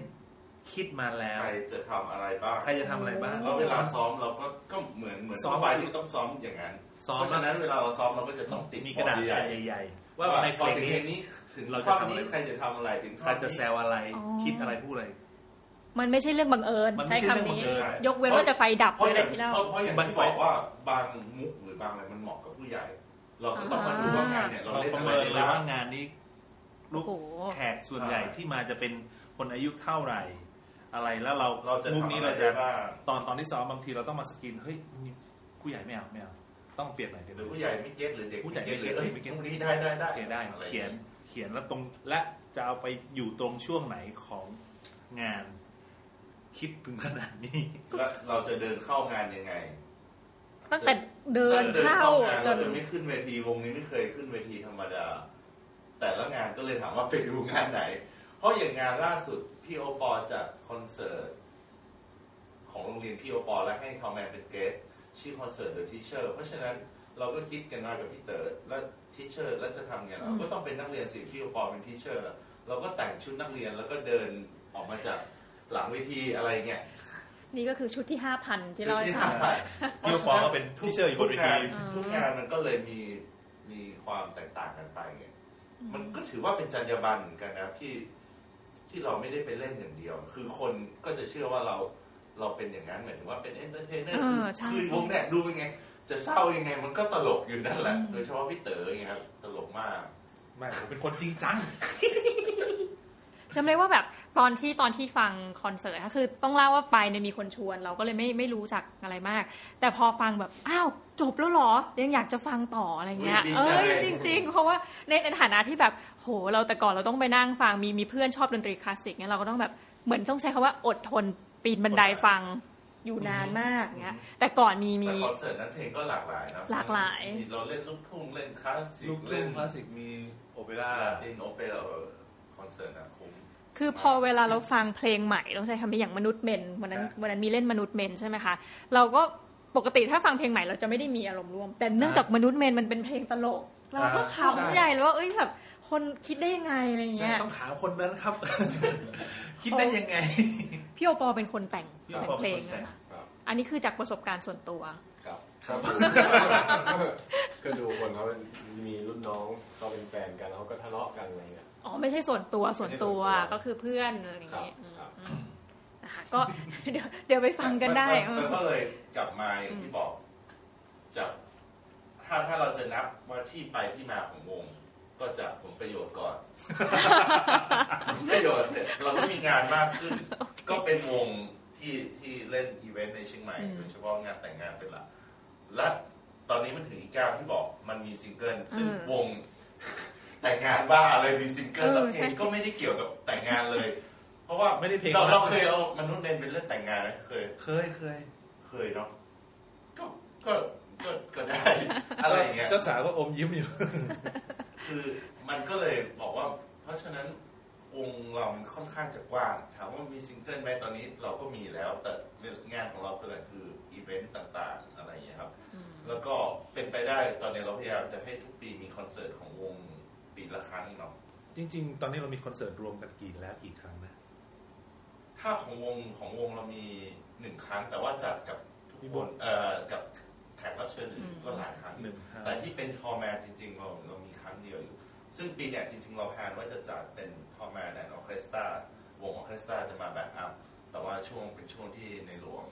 Speaker 3: คิดมาแล้ว
Speaker 5: ใครจะทำอะไรบ้าง
Speaker 3: ใครจะทำอะไรบ้าง
Speaker 5: แล้วเวลาซ้อมเราก็ก็เหมือนเหมือน
Speaker 3: ซ้อม
Speaker 5: ทั่วไปที่ต้องซ้อมอย่างนั้น
Speaker 3: ซ้อม
Speaker 5: เพราะฉะนั้นเวลาเราซ้อมเราก็จะต้องติด
Speaker 3: มีกระดาษ
Speaker 5: บอ
Speaker 3: แผ่น
Speaker 5: ใหญ่
Speaker 3: ใหญ่ๆ
Speaker 5: ๆ
Speaker 3: ว่าในเพ
Speaker 5: พอ
Speaker 3: ลง
Speaker 5: ถึง
Speaker 3: นี้
Speaker 5: เพลงนี้ถึง
Speaker 3: เรา
Speaker 5: ท่
Speaker 3: จะ
Speaker 5: อน
Speaker 3: ทำอะไร
Speaker 5: นี้ใครจะทำอะไรถึง
Speaker 3: ใครจะแซวอะไร
Speaker 2: อ๋อ
Speaker 3: คิดอะไรพูดอะไร
Speaker 2: มันไม่ใช่เรื่องบังเอิญ
Speaker 3: มันไม่
Speaker 2: ใช้
Speaker 3: ใช่
Speaker 2: คำนี้
Speaker 3: เรื่องบังเอิญ
Speaker 2: ยกเว้นว่าจะไฟดับ
Speaker 5: เพราะ
Speaker 2: อะ
Speaker 5: อ
Speaker 2: ไร
Speaker 5: ย่าง
Speaker 2: ที่เล่า
Speaker 5: เพราะเพราะอย่าง
Speaker 3: บาง
Speaker 5: ที่
Speaker 3: ไฟ
Speaker 5: บอกว่าบางมุกหรือบางอะไรมันเหมาะกับผู้ใหญ่ เราก็ต้องมาดูว่างานเนี่ยเรา
Speaker 3: เรา
Speaker 5: เล่น
Speaker 3: ประ
Speaker 5: อะไร
Speaker 3: เมิน
Speaker 5: ได้
Speaker 3: เลย
Speaker 5: บ้า
Speaker 3: ว่างงานนี้ ลูก
Speaker 2: โอ้โห
Speaker 3: แขกส่วนใหญ่ที่มาจะเป็นคนอายุเท่าไหร่ อะไรแล้วเรา
Speaker 5: เราจะ
Speaker 3: มุก
Speaker 5: ทำ
Speaker 3: นี้
Speaker 5: อะไร
Speaker 3: เราจะ
Speaker 5: ได้บ้าง
Speaker 3: ตอนตอนที่ซ้อมบางทีเราต้องมาสกรีนเฮ้ยนี่ผู้ใหญ่ไม่เอาไม่เอาต้องเปลี่ยนหน่อยเดี๋ยว
Speaker 5: หรือผู้ใหญ่ไม่เก็ตหรือเด็ก
Speaker 3: ผู้ใหญ่
Speaker 5: เก็ตหรือ
Speaker 3: ไม่
Speaker 5: เอ้ย
Speaker 3: เก็ต
Speaker 5: มุกนี้ได้ได้ได้
Speaker 3: โอเคได้
Speaker 5: อะไร
Speaker 3: เขียนเขียนแล้วตรงและจะเอาไปอยู่ตรงช่วงไหนของงาน คิดถึงขนาดนี้
Speaker 5: แล้วเราจะเดินเข้างานยังไง
Speaker 2: ตั้งแต่เดินเข้า
Speaker 5: จน
Speaker 2: จ
Speaker 5: นจะไม่ขึ้นเวทีวงนี้ไม่เคยขึ้นเวทีธรรมดา แต่ละงานก็เลยถามว่าไปดูงานไหน เพราะอย่างงานล่าสุดพี่โอปอจัดคอนเสิร์ตของโรงเรียนพี่โอปอและให้ Tall Man เป็น guest ชื่อคอนเสิร์ต The Teacher เพราะฉะนั้นเราก็คิดกันมากับพี่เต๋อแล้ว teacher แล้วจะทำไงเราก็ต้องเป็นนักเรียนสิพี่โอปอเป็น teacher แล้วเราก็แต่งชุดนักเรียนแล้วก็เดินออกมาจากหลังเวทีอะไรเงี้ย
Speaker 2: นี่ก็คือชุดที่ห้าพันที่เราให้ฟัง
Speaker 3: พี่โอปอก็เป็น teacher อยู่บนเวที
Speaker 5: ทุกงานมันก็เลยมีมีความแตกต่างกันไปไง มันก็ถือว่าเป็นจรรยาบรรณเหมือนกันนะที่ที่เราไม่ได้ไปเล่นอย่างเดียว คือคนก็จะเชื่อว่าเราเราเป็นอย่างนั้นหมายถึงว่าเป็น entertainer เออคือ
Speaker 2: ใช่
Speaker 5: คือวงเนี่ยดูเป็นไง จะเศร้ายังไง มันก็ตลกอยู่นั่นแหละ โดยเฉพาะพี่เต๋อไงครับ ตลกมาก
Speaker 3: ไม่ผมเป็นคนจริงจัง
Speaker 2: จำได้ว่าแบบตอนที่ตอนที่ฟังคอนเสิร์ตนะคือต้องเล่าว่าไปเนี่ยมีคนชวน เราก็เลยไม่ไม่รู้จักอะไรมาก แต่พอฟังแบบอ้าว จบแล้วเหรอ ยังอยากจะฟังต่ออะไรเงี้ย
Speaker 5: อุ๊ยดี
Speaker 2: เอ้
Speaker 5: ใจ
Speaker 2: ยจริง ๆ เพราะว่าในในฐานะที่แบบโหเราแต่ก่อนเราต้องไปนั่งฟังมีมีเพื่อนชอบดนตรีคลาสสิกเนี่ยเราก็ต้องแบบเหมือนต้องใช้คำว่าอดทนปีนบันไดฟังอยู่นานมากเงี้ย แต่ก่อนมีมี
Speaker 5: แต่คอนเสิร์ตนั้นเพลงก็หลากหลายนะ
Speaker 2: หลากหลาย
Speaker 5: มีเราเล่นลูกทุ่งเล่นคลาสสิก
Speaker 3: ลูกทุ่ง
Speaker 5: เล่น
Speaker 3: คลาสสิกมีโอเปร่า
Speaker 5: ลาตินโอเปร่าคอนเสิร์ตนะคุ้ม
Speaker 2: คือพอเวลาเราฟังเพลงใหม่ต้องใช้คำนี้อย่างมนุษย์เมนวันนั้น
Speaker 5: ครับ
Speaker 2: วันนั้นมีเล่นมนุษย์เมนใช่ไหมคะเราก็ ปกติถ้าฟังเพลงใหม่เราจะไม่ได้มีอารมณ์ร่วม แต่เนื่องจากมนุษย์เมนมันเป็นเพลงตลก เราก็
Speaker 3: ใช่
Speaker 2: ขำใหญ่เลยว่าเอ้ยแบบคนคิดได้ยังไงอะไรอย่าง
Speaker 3: ใช่
Speaker 2: เงี้ย
Speaker 3: ต้องถามคนนั้นครับ คิดได้ยังไง
Speaker 2: พี่โอปอเป็นคนแต่ง
Speaker 3: พี่โอ
Speaker 2: แต่ง
Speaker 3: ปอ
Speaker 2: เพลง
Speaker 3: เป็นคนแต่ง
Speaker 2: นะคะ
Speaker 4: ครับ
Speaker 2: อันนี้คือจากประสบการณ์ส่วนตัว
Speaker 4: ครับครับก็ดูคนเขามีรุ่นน้องเขาเป็นแฟนกันเขาก็ทะเลาะกันอะไรเงี้ย
Speaker 2: อ๋อไม่ใช่ส่วนตัวส่วนตัว
Speaker 4: ไม่ใช่ส่วนตัว
Speaker 2: ก็คือเพื่อนอะไรอย่างเงี้ย
Speaker 4: ครับ
Speaker 2: อืม นะคะก็เดี๋ยวเดี๋ยวไปฟังกันได้
Speaker 5: มั
Speaker 2: เออ
Speaker 5: ก็เลยกลับมาอย่างที่บอกจากถ้าถ้าเราจะนับว่าที่ไปที่มาของวง ก็จากผลประโยชน์ก่อนผลประโยชน์เสร็จเราก็มีงานมากขึ้น ก็เป็นวงที่ที่เล่นอีเวนต์ในเชียงใหม่
Speaker 2: อืม
Speaker 5: โดยเฉพาะงานแต่งงานเป็นหลักและตอนนี้มันถึงอีกก้าวที่บอกมันมีซิงเกิลซึ่งวงแต่งงานบ้าเลยมีซิงเกิลแล้วเพลงก็ไม่ได้เกี่ยวกับแต่งงานเลยเพ ราะว่า
Speaker 3: ไม่ได้เพลง
Speaker 5: เรา
Speaker 3: รัก
Speaker 5: เราเคยเอามนุษย์เมนเป็นเรื่องแต่งงานไหมเคย
Speaker 3: เคยเคย
Speaker 5: เคยเนาะก็ก็ก็ก็ได้ อะไรอย่างเงี้ย
Speaker 3: เจ้าสาวก็อมยิ้มอยู่
Speaker 5: คือมันก็เลยบอกว่า เพราะฉะนั้นวงเรามันค่อนข้างจะกว้างถามว่ามีซิงเกิลไหมตอนนี้เราก็มีแล้ว แต่งานของเราคืออะไรคืออีเวนต์ต่างๆ อะไรอย่างเงี้ยครับ แล้วก็เป็นไปได้ตอนนี้เราพยายามจะให้ทุกปีมีคอนเสิร์ตของวงปีละครั้งเนาะ
Speaker 3: จริง ๆ ตอนนี้เรามีคอนเสิร์ตรวมกันกี่แล้วกี่ครั้ง นะ
Speaker 5: ถ้าของวงของวงเรามีหนึ่งครั้ง แต่ว่าจัดกับทุก
Speaker 3: พี่
Speaker 5: ค
Speaker 3: บุ
Speaker 5: น
Speaker 3: ญ
Speaker 5: เอ่อกับแขกรับเชิญอื่น
Speaker 2: อืม
Speaker 5: ก็หลายครั้ง
Speaker 3: หนึ่งครั้ง
Speaker 5: แต่ที่เป็น Tall Man จริง ๆ เราเรามีครั้งเดียวอยู่ ซึ่งปีเนี้ยจริง ๆ เรา plan ว่าจะจัดเป็น Tall Man and Orchestra วงออร์เคสตราจะมา backup แต่ว่าช่วงเป็นช่วงที่ในหลวง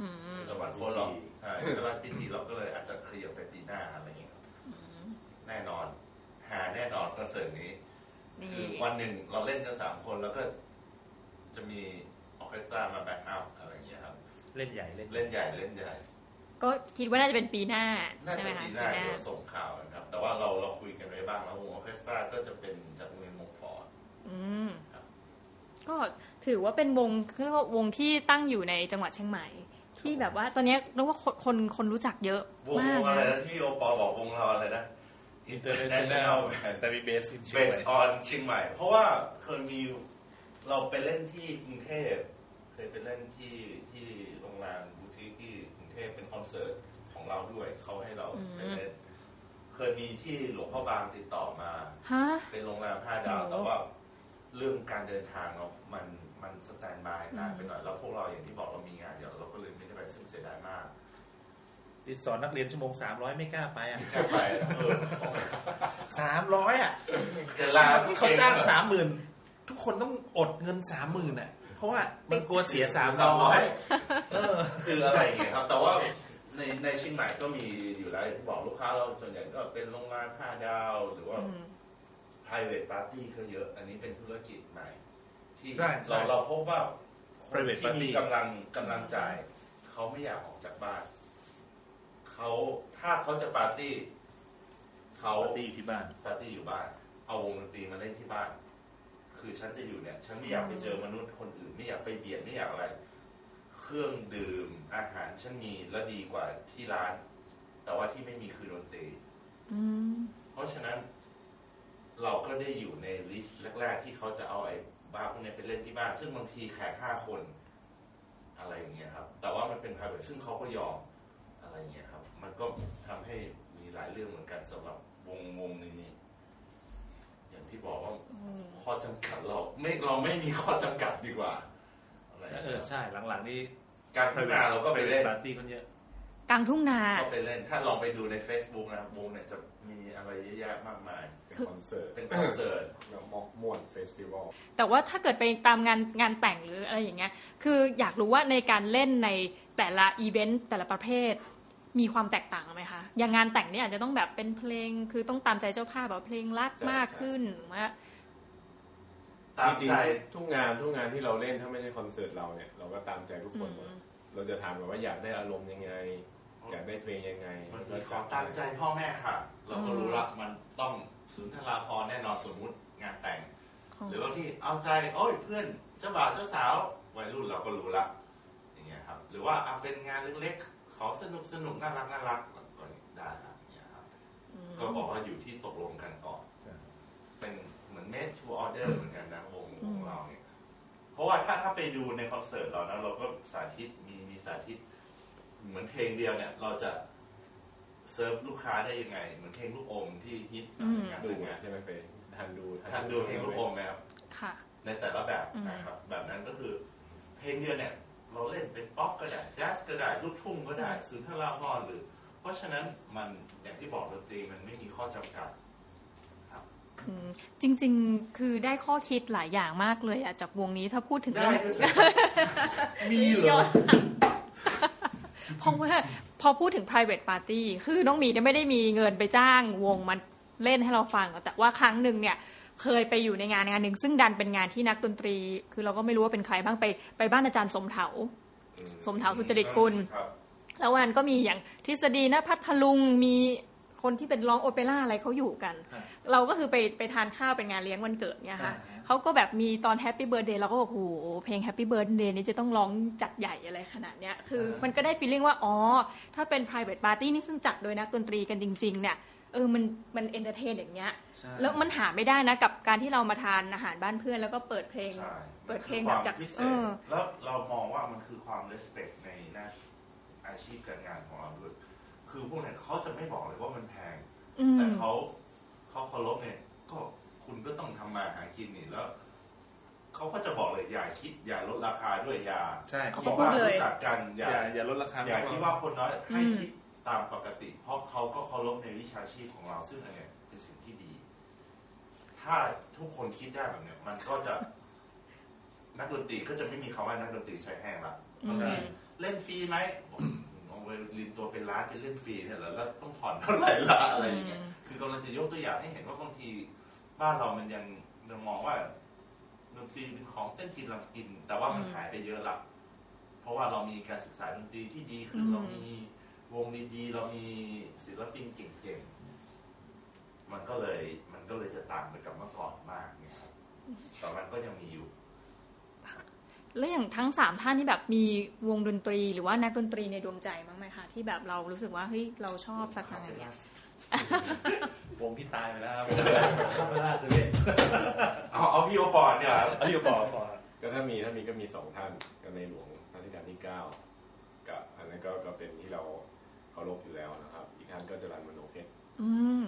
Speaker 2: อืม
Speaker 5: จังหวัดโคราชใช่พระราชพิธีเราก็เลยอาจจะขยับไปปีหน้าอะไรอย่างเงี้ยครับแน่นอน หาแน่นอนคอนเสิร์ตนี้
Speaker 2: นี่
Speaker 5: คือวันหนึ่งเราเล่นกันสามคนแล้วก็ จะมีออร์เคสตรามา backup อะไรอย่างเงี้ยครับ
Speaker 3: เล่นใหญ่เล่น
Speaker 5: เล่นใหญ่เล่นใหญ่
Speaker 2: ก็คิดว่าน่าจะเป็นปีหน้า
Speaker 5: น่า
Speaker 2: ใช่ไหมคะ
Speaker 5: จะปีหน้าเดี๋ยวส่งข่าวนะครับ แต่ว่าเราเราคุยกันไว้บ้างแล้ววงออร์เคสตราก็จะเป็นจากโรงเรียนมงฟอร์ต
Speaker 2: อืม
Speaker 5: ครับ
Speaker 2: ก็ถือว่าเป็นวงเรียกว่าวงที่ตั้งอยู่ในจังหวัดเชียงใหม่ ที่แบบว่าตอนนี้เรียกว่าคนคนคนรู้จักเยอะ
Speaker 5: วง
Speaker 2: มาก
Speaker 5: วงอะไร
Speaker 2: นะ
Speaker 5: นะที่โอปอบอกวงเราอะไรนะ
Speaker 3: international แต่มี base in เชียงใหม่
Speaker 5: base on เชียงใหม่ เพราะว่าเคยมี เราไปเล่นที่กรุงเทพเคยไปเล่นที่ที่โรงแรมบูติกที่กรุงเทพเป็นคอนเสิร์ตของเราด้วยเขาให้เราไปเล่นเคยมีที่หลวงพ่อบางติดต่อมา
Speaker 2: ฮะ
Speaker 5: เป็นโรงแรมห้าดาว
Speaker 2: โอ้
Speaker 5: แต่ว่าเรื่องการเดินทางเนาะมันมันสแตนบายนานไปหน่อยแล้วพวกเราอย่างที่บอกเรามีงานเดี๋ยวเราก็เลยไม่ได้ไปซึ่งเสียดายมาก
Speaker 3: ติดสอนนักเรียนชั่วโมงสามร้อยไม่กล้าไปอะ
Speaker 5: แค่ไปเออ
Speaker 3: สามร้อยอะ
Speaker 5: จะลา
Speaker 3: เขาจ้างสามหมื่น ทุกคนต้องอดเงินสามหมื่นอะ เพราะว่ามันกลัวเสียสามร้อยเออ
Speaker 5: คืออะไรอย่างเงี้ยครับ แต่ว่าในในเชียงใหม่ก็มีอยู่แล้วอย่างที่บอกลูกค้าเราส่วนใหญ่ก็เป็นโรงแรมห้าดาว หรือว่า
Speaker 2: อืม
Speaker 5: private party ก็เยอะ อันนี้เป็นธุรกิจใหม่ ที่
Speaker 3: ใช่ใช่
Speaker 5: เราเราพบว่าคน
Speaker 3: private
Speaker 5: ที่มี
Speaker 3: party
Speaker 5: กำลังกำลังจ่ายเขาไม่อยากออกจากบ้านเขาถ้าเขาจะปาร์ตี้เขา
Speaker 3: ปาร์ตี้ที่บ้าน
Speaker 5: ปาร์ตี้อยู่บ้าน เอาวงดนตรีมาเล่นที่บ้าน คือฉันจะอยู่เนี่ยฉันไม่อยากไปเจอมนุษย์คนอื่นไม่อยากไปเบียดไม่อยากอะไร เครื่องดื่มอาหารฉันมีและดีกว่าที่ร้าน แต่ว่าที่ไม่มีคือดนตรี
Speaker 2: อืม
Speaker 5: เพราะฉะนั้น เราก็ได้อยู่ใน list แรก ๆ ที่เขาจะเอาไอ้บ้าร์พวกนี้ไปเล่นที่บ้าน ซึ่งบางทีแขกห้าคน อะไรอย่างเงี้ยครับ แต่ว่ามันเป็น private ซึ่งเขาก็ยอมอะไรอย่างเงี้ยครับ มันก็ทำให้มีหลายเรื่องเหมือนกันสำหรับวงวงนี้ อย่างที่บอกว่าข้อจำกัดเราไม่เราไม่มีข้อจำกัดดีกว่าอะไรอย่าง
Speaker 3: เอ
Speaker 5: เงี้
Speaker 3: อยใช่หลังๆนี่
Speaker 5: การพัฒนาเราก็ไปเล่น
Speaker 3: ปาร์ตี้กันเยอะ
Speaker 2: กลางทุ่งนา
Speaker 5: ก็ไปเล่นถ้าลองไปดูใน Facebook นะวงเนี่ยจะมีอะไรเยอะแยะมากมาย
Speaker 4: เป็นคอนเสิร์ต
Speaker 5: เป็นคอนเสิร์ต
Speaker 4: แล้วมอกม่วนเฟสติวัล
Speaker 2: แต่ว่าถ้าเกิดไปตามงานงานแต่งหรืออะไรอย่างเงี้ยคืออยากรู้ว่าในการเล่นในแต่ละอีเวนต์แต่ละประเภท มีความแตกต่างไหมคะอย่างงานแต่งเนี่ยอาจจะต้องแบบเป็นเพลง คือต้องตามใจเจ้าภาพแบบเพลงรักมากขึ้นหรือว่า
Speaker 5: ตามใจ
Speaker 4: จริงๆทุกงานทุกงานที่เราเล่นถ้าไม่ใช่คอนเสิร์ตเราเนี่ยเราก็ตามใจทุกคนหมด
Speaker 2: อืม
Speaker 4: เราจะถามแบบว่าอยากได้อารมณ์ยังไง อยากได้เพลงยังไง
Speaker 5: มันมี
Speaker 4: แล้ว
Speaker 5: ขอตามใจพ่อแม่ค่ะ เราก็รู้ละมันต้องสุนทราพรณ์แน่นอนสมมุติงานแต่ง หรือบางที่เอาใจโอ้ยเพื่อนเจ้าบ่าวเจ้าสาววัยรุ่นเราก็รู้ละอย่างเงี้ยครับ หรือว่าเอาเป็นงานเล็กๆ ขอสนุกสนุกน่ารักน่ารักก็ได้ครับอย่างเงี้ยครับ ก็บอกว่าอยู่ที่ตกลงกันก่อนเป็นเหมือน made to order เหมือนกันนะวงของเราเนี่ย เพราะว่าถ้าถ้าไปดูในคอนเสิร์ตเรานะเราก็สาธิตมีมีสาธิต เหมือนเพลงเดียวเนี่ย เราจะเซิร์ฟลูกค้าได้ยังไง เหมือนเพลงลูกอมที่ฮิต
Speaker 2: อืม
Speaker 5: งาน
Speaker 4: ดู
Speaker 5: แต่งงาน
Speaker 4: ใช่ไหมเฟยทันดู
Speaker 5: ท่านดูเพลงลูกอมไหมครับ
Speaker 2: ค่ะ
Speaker 5: ในแต่ละแบบ
Speaker 2: อืม
Speaker 5: นะครับ แบบนั้นก็คือ เพลงเดียวเนี่ย เราเล่นเป็นป๊อปก็ได้แจ๊สก็ได้ลูกทุ่งก็ได้สุนทรภรณ์หรือ เพราะฉะนั้นมันอย่างที่บอกดนตรีมันไม่มีข้อจำกัด
Speaker 2: อืมจริง ๆ คือได้ข้อคิดหลายอย่างมากเลยอะจากวงนี้ถ้าพูดถึง
Speaker 5: ได้
Speaker 2: เรื่อง
Speaker 5: ด้วย
Speaker 3: มีเหรอ
Speaker 2: เพราะว่าพอพูดถึง private party คือน้องหมีเนี่ยไม่ได้มีเงินไปจ้างวงมันเล่นให้เราฟังหรอกแต่ว่าครั้งหนึ่งเนี่ย เคยไปอยู่ในงานงานหนึ่ง ซึ่งดันเป็นงานที่นักดนตรี คือเราก็ไม่รู้ว่าเป็นใครบ้างไปไปบ้านอาจารย์สมเถา สมเถาสุจริตกุล
Speaker 5: ครับ
Speaker 2: แล้ววันนั้นก็มีอย่างทฤษฎี ณ พัทลุงมีคนที่เป็นร้องโอเปร่าอะไรเขาอยู่กัน
Speaker 3: ครับ
Speaker 2: เราก็คือไปไปทานข้าวเป็นงานเลี้ยงวันเกิดเนี่ยค่ะ
Speaker 3: อ่าฮะ
Speaker 2: เขาก็แบบมีตอน Happy Birthday เราก็บอกโอ้โหเพลง Happy Birthday นี้จะต้องร้องจัดใหญ่อะไรขนาดเนี้ยคือมันก็ได้ฟีลลิ่งว่า อ๋อ ถ้าเป็น private party นี่ซึ่งจัดโดยนักดนตรีกันจริง ๆ เนี่ยเออมันมันเอนเตอร์เทนอย่างเงี้ย
Speaker 3: ใช่
Speaker 2: แล้วมันหาไม่ได้นะกับการที่เรามาทานอาหารบ้านเพื่อน แล้วก็เปิดเพลง
Speaker 5: ใช่
Speaker 2: เปิดเพลง
Speaker 5: ค
Speaker 2: แบ
Speaker 5: วา
Speaker 2: บ
Speaker 5: ม
Speaker 2: จาก
Speaker 5: พิเศ
Speaker 2: เอ
Speaker 5: ษ
Speaker 2: อ
Speaker 5: แล้วเรามองว่ามันคือความ respect ในหน้าอาชีพการงานของเราด้วยคือพวกเนี้เขาจะไม่บอกเลยว่ามันแพง
Speaker 2: อืม
Speaker 5: แต่เขาเขาเคารพเนี่ย ก็คุณก็ต้องทำมาหากินนี่แล้วเขาก็จะบอกเลยอย่าคิดอย่าลดราคาด้วยอย่า
Speaker 3: ใช่
Speaker 2: เขา
Speaker 5: คิ
Speaker 2: ก็
Speaker 5: ด
Speaker 2: พูด
Speaker 5: ว่า
Speaker 2: เลย
Speaker 5: รู้จักกันอ
Speaker 3: อย่า
Speaker 5: ย่า
Speaker 3: อย่าลดราคา
Speaker 5: อย่าคิดว่าคนน้อยให้
Speaker 2: อืม
Speaker 5: คิด ตามปกติ เพราะเขาก็เคารพในวิชาชีพของเรา ซึ่งอันเนี้ยเป็นสิ่งที่ดี ถ้าทุกคนคิดได้แบบเนี้ยมันก็จะ นักดนตรีก็จะไม่มีคำว่านักดนตรีใช้แห้งละ
Speaker 2: อืม
Speaker 5: เล่นฟรีไหมเอาไปลินตัวเป็นล้านไปเล่นฟรีเนี่ยเหรอแล้วต้องผ่อนเท่าไหร่ละอะไรอย่างเงี้ยคือกำลังจะยกตัวอย่างให้เห็นว่าบางทีบ้านเรามันยังยังมองว่าดนตรีเป็นของเต้นกินลำกิน แต่ว่ามัน
Speaker 2: อืม
Speaker 5: หายไปเยอะละเพราะว่าเรามีการศึกษาดนตรีที่ดีขึ้น
Speaker 2: อืม
Speaker 5: เรามี วงดีๆเรามีศิลปินเก่งๆ มันก็เลยมันก็เลยจะต่างไปกับเมื่อก่อนมากเนี่ยครับแต่มันก็ยังมีอยู่
Speaker 2: แล้วอย่างทั้งสามท่านที่แบบมีวงดนตรีหรือว่านักดนตรีในดวงใจบ้างไหมคะที่แบบเรารู้สึกว่าเฮ้ยเราชอบสักอย่างอย่างเงี้ย
Speaker 3: วงที่ตายไปแล้วครับข้ามไปล่าเซเว่น
Speaker 5: เอาเอาพี่โอปอนเนี่ย
Speaker 3: อันนี้บอกบอก
Speaker 4: ก็ถ้ามีถ้ามีก็มีสองท่านก็ในหลวงรัชกาลที่เก้ากับอันนั้นก็ก็เป็นที่เรา เคารพอยู่แล้วนะครับ อีกท่านก็จะรันมโนเพชร
Speaker 2: อืม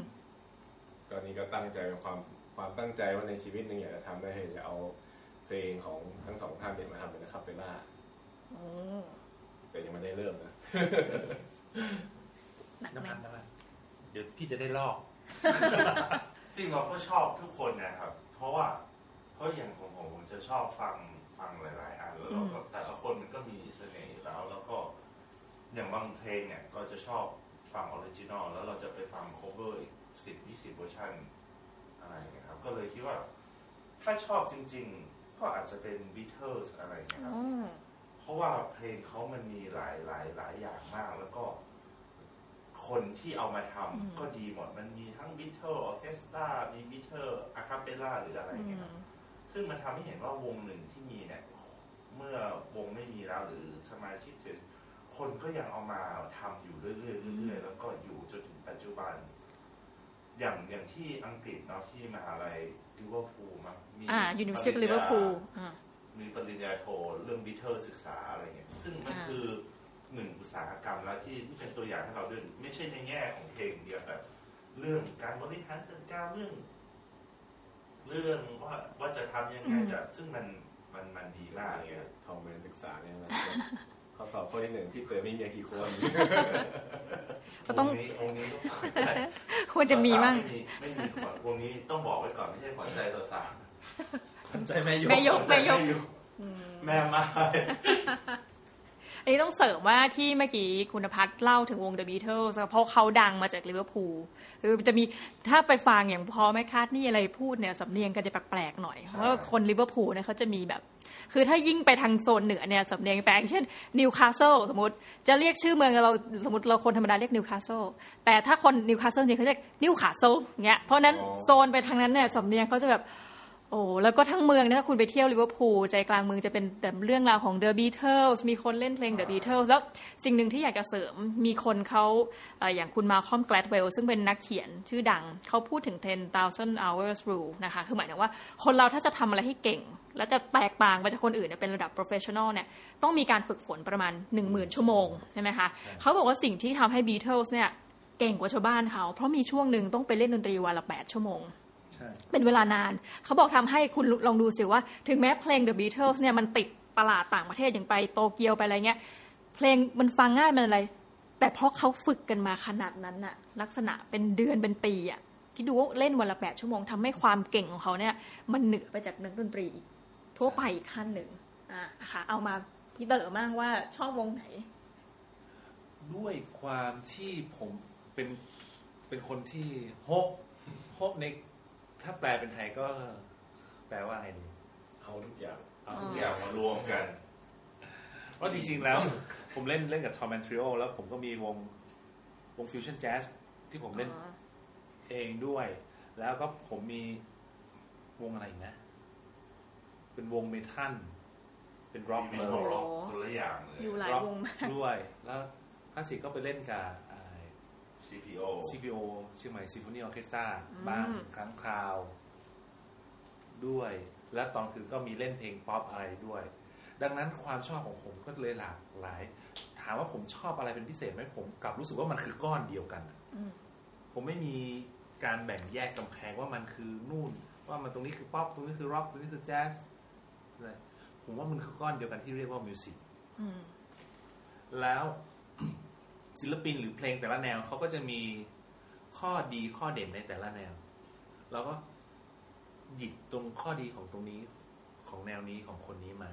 Speaker 4: ก็นี่ก็ตั้งใจความความตั้งใจว่าในชีวิตหนึ่งอยากจะทำได้ให้จะเอาเพลงของทั้งสองท่านเนี่ยมาทำเป็นคาเปล่า
Speaker 2: อืม
Speaker 4: แต่ยังไม่ได้เริ่มนะ
Speaker 2: หนักไหม
Speaker 3: น้ำมันน้ำมันเดี๋ยวพี่จะได้ลอก
Speaker 5: จริงเราก็ชอบทุกคนนะครับ เพราะว่าเพราะอย่างของผมผมจะชอบฟังฟังหลาย ๆอันแล้วเราก็แต่ละคนมันก็มีเสน่ห์อยู่แล้ว แล้วก็ อย่างบางเพลงเนี่ยก็จะชอบฟัง original แล้วเราจะไปฟัง cover อีกสิบยี่สิบเวอร์ชันอะไรอย่างเงี้ยครับ ก็เลยคิดว่า ถ้าชอบจริง ๆ ก็อาจจะเป็น Beatles อะไรอย่างเงี้ยครับ
Speaker 2: อืม
Speaker 5: เพราะว่าเพลงเขามันมีหลายหลายหลายอย่างมากแล้วก็ คนที่เอามาทำก็ดีหมด มันมีทั้ง Beatles orchestra มี Beatles a cappella หรืออะไรอย่างเงี้ยครับซึ่งมันทำให้เห็นว่าวงหนึ่งที่มีเนี่ย เมื่อวงไม่มีแล้วหรือสมาชิกเสร็จ คนก็ยังเอามาทำอยู่เรื่อยๆเรื่อยๆแล้วก็อยู่จนถึงปัจจุบัน อย่างอย่างที่อังกฤษเนาะที่มหาลัยลิเวอร์พูลมั้งมี
Speaker 2: อ่า University of
Speaker 5: ปริญญา
Speaker 2: Liverpool อ่า
Speaker 5: มีปริญญาโทเรื่องบิทเทิลศึกษาอะไรเงี้ยซึ่งมัน
Speaker 2: อ่า
Speaker 5: คือหนึ่งอุตสาหกรรมแล้วที่ที่เป็นตัวอย่างให้เราด้วยไม่ใช่ในแง่ของเพลงเดียวแต่เรื่องการบริหารจัดการเรื่อง เรื่องว่าว่าจะทำยังไงจะซึ่งมันมันมันดีมากเนี่ย
Speaker 4: ทองแมนศึกษาเนี่ยนะ ข้อสอบข้อที่หนึ่งที่เต๋อมีเมียกี่คน
Speaker 2: ก็ต้อง
Speaker 5: วงนี้วงนี้ต้องขวัญใจ
Speaker 2: ควรจะมีมั่ง
Speaker 5: ไม่มีไม่มีขวัญวงนี้ต้องบอกไว้ก่อนไม่ใช่ขวัญใจตัวสาว
Speaker 3: ขวัญใจแม่ยก
Speaker 2: แม่ยก
Speaker 5: ขวัญใจแม่ม่าย
Speaker 2: อันนี้ต้องเสริมว่าที่เมื่อกี้คุณพัฒน์เล่าถึงวง The Beatles เพราะเขาดังมาจากลิเวอร์พูลคือจะมีถ้าไปฟังอย่าง Paul McCartney อะไรพูดเนี่ยสำเนียงก็จะแปลกๆหน่อยเพราะว่าคนลิเวอร์พูลเนี่ยเขาจะมีแบบ คือถ้ายิ่งไปทางโซนเหนือเนี่ยสำเนียงแปลกเช่นนิวคาสเซิลสมมติจะเรียกชื่อเมืองเราสมมติเราคนธรรมดาเรียกนิวคาสเซิลแต่ถ้าคนนิวคาสเซิลจริงเขาเรียกนิวคาสเซิลเงี้ยเพราะฉะนั้น
Speaker 4: อ๋อ
Speaker 2: โซนไปทางนั้นเนี่ยสำเนียงเขาจะแบบ โอ้แล้วก็ทั้งเมืองนะถ้าคุณไปเที่ยวลิเวอร์พูลใจกลางเมืองจะเป็นแต่เรื่องราวของ The Beatles มีคนเล่นเพลง The Beatles แล้วสิ่งหนึ่งที่อยากจะเสริมมีคนเขาเอ่ออย่างคุณ Malcolm Gladwell ซึ่งเป็นนักเขียนชื่อดังเขาพูดถึง 10,000 hours rule นะคะคือหมายถึงว่าคนเราถ้าจะทำอะไรให้เก่ง แล้วจะแตกต่างไปจากคนอื่นเนี่ยเป็นระดับ professional เนี่ยต้องมีการฝึกฝนประมาณ 10,000 ชั่วโมงใช่ไหมคะเขาบอกว่าสิ่งที่ทำให้ Beatles เนี่ยเก่งกว่าชาวบ้านเขาเพราะมีช่วงหนึ่งต้องไปเล่นดนตรีวันละ8ชั่วโมง
Speaker 3: ใช่
Speaker 2: เป็นเวลานาน เขาบอกทำให้คุณลองดูสิว่า ถึงแม้เพลง The Beatles เนี่ยมันติดตลาดต่างประเทศอย่างไปโตเกียวไปอะไรเงี้ย เพลงมันฟังง่ายมันอะไร แต่เพราะเขาฝึกกันมาขนาดนั้นน่ะ ลักษณะเป็นเดือนเป็นปีอะที่ดูว่าเล่นวันละแปดชั่วโมงทำให้ความเก่งของเขาเนี่ย มันเหนือไปจากนักดนตรีอีกทั่วไปอีกขั้นหนึ่งอะค่ะ เอามาพี่เต๋อมากว่าชอบวงไหน
Speaker 3: ด้วยความที่ผมเป็นเป็นคนที่โฮปโฮปใน ถ้าแปลเป็นไทยก็ แปลว่าไงดี
Speaker 4: เอาทุกอย่าง
Speaker 3: เอา
Speaker 5: ทุกอย่างมารวมกัน
Speaker 3: เพราะจริงๆแล้ว ผมเล่นเล่นกับทอมแอนทริโอแล้วผมก็มีวงวงฟิวชั่นแจ๊สที่ผมเล่นเองด้วย แล้วก็ผมมีวงอะไรอีกนะ เป็นวง metal เป็นร็อก
Speaker 5: metal ร็อกคนละอย่างเลย
Speaker 2: อยู่หลายวงมาก
Speaker 3: ด้วย แล้วคลาสสิกก็ไปเล่นกับ
Speaker 5: CPO
Speaker 3: CPO Chiang Mai Symphony Orchestra บ้าง
Speaker 2: อืม
Speaker 3: ครั้งคราว ด้วย และตอนคือก็มีเล่นเพลงป๊อปอะไรด้วย ดังนั้นความชอบของผมก็เลยหลากหลาย ถามว่าผมชอบอะไรเป็นพิเศษไหมผมกลับรู้สึกว่ามันคือก้อนเดียวกันอะ
Speaker 2: อืม
Speaker 3: ผมไม่มีการแบ่งแยกกำแพงว่ามันคือนู่น ว่ามันตรงนี้คือป๊อปตรงนี้คือร็อกตรงนี้คือแจ๊สอะไรผมว่ามันคือก้อนเดียวกันที่เรียกว่า music
Speaker 2: อืม
Speaker 3: แล้ว ศิลปินหรือเพลงแต่ละแนวเขาก็จะมีข้อดีข้อเด่นในแต่ละแนว เราก็หยิบตรงข้อดีของตรงนี้ของแนวนี้ของคนนี้มา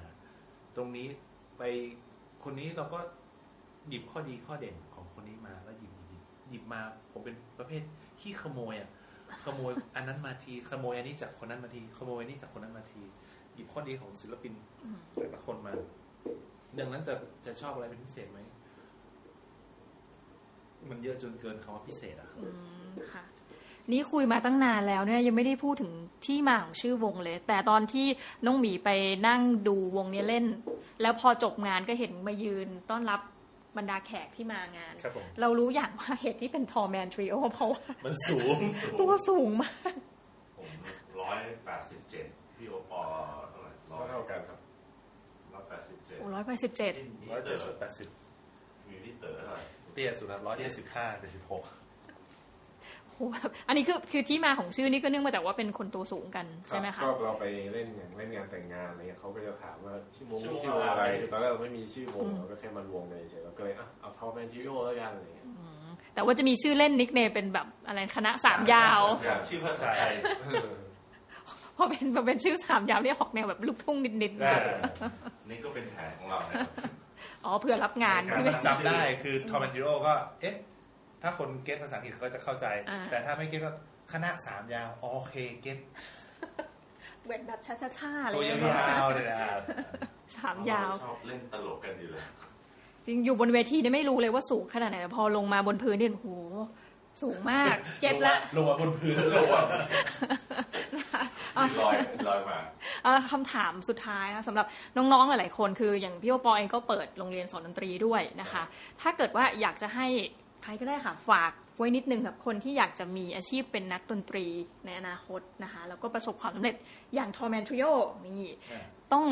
Speaker 3: ตรงนี้ไปคนนี้เราก็หยิบข้อดีข้อเด่นของคนนี้มา แล้วหยิบหยิบหยิบมาผมเป็นประเภทขี้ขโมยอะขโมยอันนั้นมาทีขโมยอันนี้จากคนนั้นมาทีขโมยอันนี้จากคนนั้นมาที หยิบข้อดีของศิลปินแต่ละคนมา ดังนั้นจะจะชอบอะไรเป็นพิเศษไหม มันเยอะจนเกินคำว่าพิเศษอะครับ
Speaker 2: อืมค่ะ นี่คุยมาตั้งนานแล้วเนี่ยยังไม่ได้พูดถึงที่มาของชื่อวงเลย แต่ตอนที่น้องหมีไปนั่งดูวงนี้เล่น แล้วพอจบงานก็เห็นมายืนต้อนรับบรรดาแขกที่มางาน
Speaker 3: ครับผม
Speaker 2: เรารู้อย่างว่าเหตุที่เป็นทอแมนทริโอเพราะว่า
Speaker 3: มันสูง
Speaker 2: ตัวสูงมาก
Speaker 5: ผมร้อยแปดสิบเจ็ดพี่โอปอเท่าไหร่ร้อย
Speaker 4: เท่ากันครับ
Speaker 5: ร้อยแปดสิบเจ็ด
Speaker 2: โอ้ร้อยแปดสิบเจ็ด
Speaker 5: พี่
Speaker 3: ร้อย
Speaker 5: เต๋
Speaker 3: เจ็ด
Speaker 5: อ
Speaker 3: สิบแปดสิบ
Speaker 5: มีพี่เต๋อเท่าไหร่
Speaker 3: เตี้ยสุดครับร้อยเจ็ดสิบห้าเจ็ดสิบหก
Speaker 2: โหโหแบบอันนี้คือคือที่มาของชื่อนี่ก็เนื่องมาจากว่าเป็นคนตัวสูงกันใช่ไหมคะ
Speaker 4: ก็เราไปเล่นอย่างเล่นงานแต่งงานอะไรเงี้ยเขาก็จะถามว่าชื่อวง
Speaker 5: ชื่อ
Speaker 4: มีชื่อ
Speaker 5: ว
Speaker 4: ว
Speaker 5: ง
Speaker 4: ง
Speaker 5: อะ
Speaker 4: อะไรไรคือตอนแรกเราไม่มีชื่อวงเราก็แค่มารวมกันเฉยๆเราก็เลยอะเอาเขาแมนจิโอแล้วกันอะไรเงี้ย
Speaker 2: แต่ว่าจะมีชื่อเล่นนิกเนมเป็นแบบอะไรคณะสามยาว
Speaker 5: ชื่อภาษาไทย
Speaker 2: เพราะเป็นพอเป็นชื่อสามยาวเนี่ยออกแนวแบบลูกทุ่งนิด
Speaker 5: ได้นี่ก็เป็นแผนของเรานะ
Speaker 2: ๆ อ๋อเพื่อรับงาน
Speaker 3: การ
Speaker 2: ที่ไม่
Speaker 3: จำได้คือทอมแอนติโรก็ เอ๊ะ ถ้าคนเก็ตภาษาอังกฤษเขาจะเข้าใจ
Speaker 2: อ่า
Speaker 3: แต่ถ้าไม่เก็ตก็คณะสามยาวโอเคเก็ต
Speaker 2: เวทแบบช้าๆอะไร
Speaker 3: ตัว
Speaker 2: อย่าง
Speaker 3: ย
Speaker 2: เงี้ยา
Speaker 3: วๆเลยนะ
Speaker 2: สามยาว
Speaker 5: ชอบเล่นตลกกันอยู่เลย
Speaker 2: จริงอยู่บนเวทีเนี่ยไม่รู้เลยว่าสูงขนาดไหนแต่พอลงมาบนพื้นเนี่ยโอ้โห สูงมากเก็ตละ
Speaker 3: ลงมาบนพื้น
Speaker 5: ลอยลอยมา
Speaker 2: เอ่อคำถามสุดท้ายนะสำหรับน้องๆหลายๆคนคืออย่างพี่โอปอเองก็เปิดโรงเรียนสอนดนตรีด้วยนะคะ ถ้าเกิดว่าอยากจะให้ใครก็ได้ค่ะฝากไว้นิดนึงกับคนที่อยากจะมีอาชีพเป็นนักดนตรีในอนาคตนะคะ แล้วก็ประสบความสำเร็จอย่าง Tall Man Trio นี่ต้อง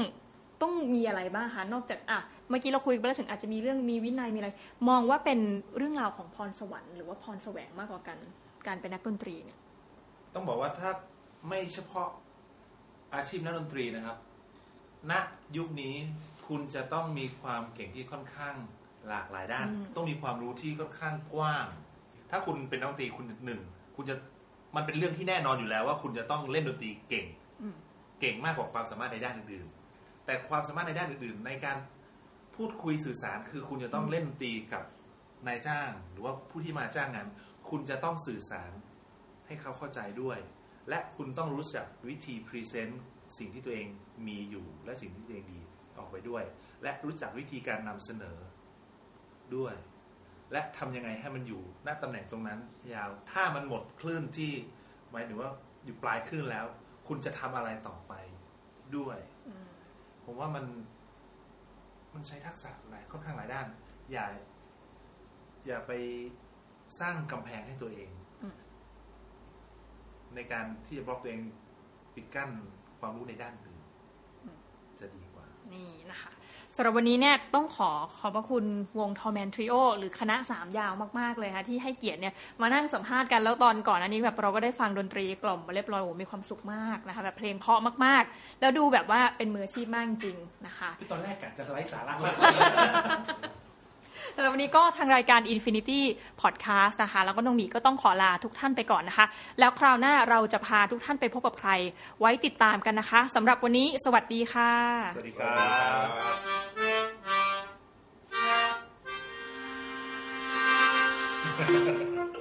Speaker 2: ต้องมีอะไรบ้างคะนอกจากอะเมื่อกี้เราคุยไปแล้วถึงอาจจะมีเรื่องมีวินัยมีอะไร มองว่าเป็นเรื่องราวของพรสวรรค์หรือว่าพรแสวงมากกว่ากัน การเป็นนักดนตรีเนี่ย
Speaker 3: ต้องบอกว่าถ้าไม่เฉพาะอาชีพนักดนตรีนะครับณยุคนี้คุณจะต้องมีความเก่งที่ค่อนข้างหลากหลายด้าน
Speaker 2: อืม
Speaker 3: ต้องมีความรู้ที่ค่อนข้างกว้าง ถ้าคุณเป็นนักดนตรีคุณหนึ่งคุณจะมันเป็นเรื่องที่แน่นอนอยู่แล้วว่าคุณจะต้องเล่นดนตรีเก่ง
Speaker 2: อืม
Speaker 3: เก่งมากกว่าความสามารถในด้านอื่นๆ แต่ความสามารถในด้านอื่น ๆ ในการพูดคุยสื่อสารคือคุณจะต้องเล่นตีกับนายจ้าง หรือว่าผู้ที่มาจ้างงาน คุณจะต้องสื่อสารให้เขาเข้าใจด้วย และคุณต้องรู้จักวิธี present สิ่งที่ตัวเองมีอยู่ และสิ่งที่ตัวเองดีออกไปด้วย และรู้จักวิธีการนำเสนอด้วย และทำยังไงให้มันอยู่ณตำแหน่งตรงนั้น ยาวถ้ามันหมดคลื่นที่หมายถึงว่าอยู่ปลายคลื่นแล้ว คุณจะทำอะไรต่อไปด้วย ผมว่ามันมันใช้ทักษะหลายค่อนข้างหลายด้าน อย่า อย่าไปสร้างกำแพงให้ตัวเอง
Speaker 2: อืม
Speaker 3: ในการที่จะบล็อกตัวเองปิดกั้นความรู้ในด้านอื่นจะดีกว่า
Speaker 2: นี่นะคะ สำหรับวันนี้เนี่ยต้องขอขอบพระคุณวงทอ r แมนทริโอหรือคณะสามยาวมาก ๆ เลยค่ะที่ให้เกียรติเนี่ยมานั่งสัมภาษณ์กันแล้วตอนก่อนอันนี้แบบเราก็ได้ฟังดนตรีกล่อมมาเรียบร้อยโอ้โหมีความสุขมากนะคะแบบเพลงเพราะมาก ๆ แล้วดูแบบว่าเป็นมืออาชีพมากจริงนะคะ
Speaker 3: คือตอนแรกกะจะไร้สาระมาก
Speaker 2: สำหรับวันนี้ก็ทางรายการ Infinity Podcast นะคะ แล้วก็น้องหมีก็ต้องขอลาทุกท่านไปก่อนนะคะ แล้วคราวหน้าเราจะพาทุกท่านไปพบกับใคร ไว้ติดตามกันนะคะสำหรับวันนี้สวัสดีค่ะ
Speaker 3: สวัสดีครับ
Speaker 4: ครับ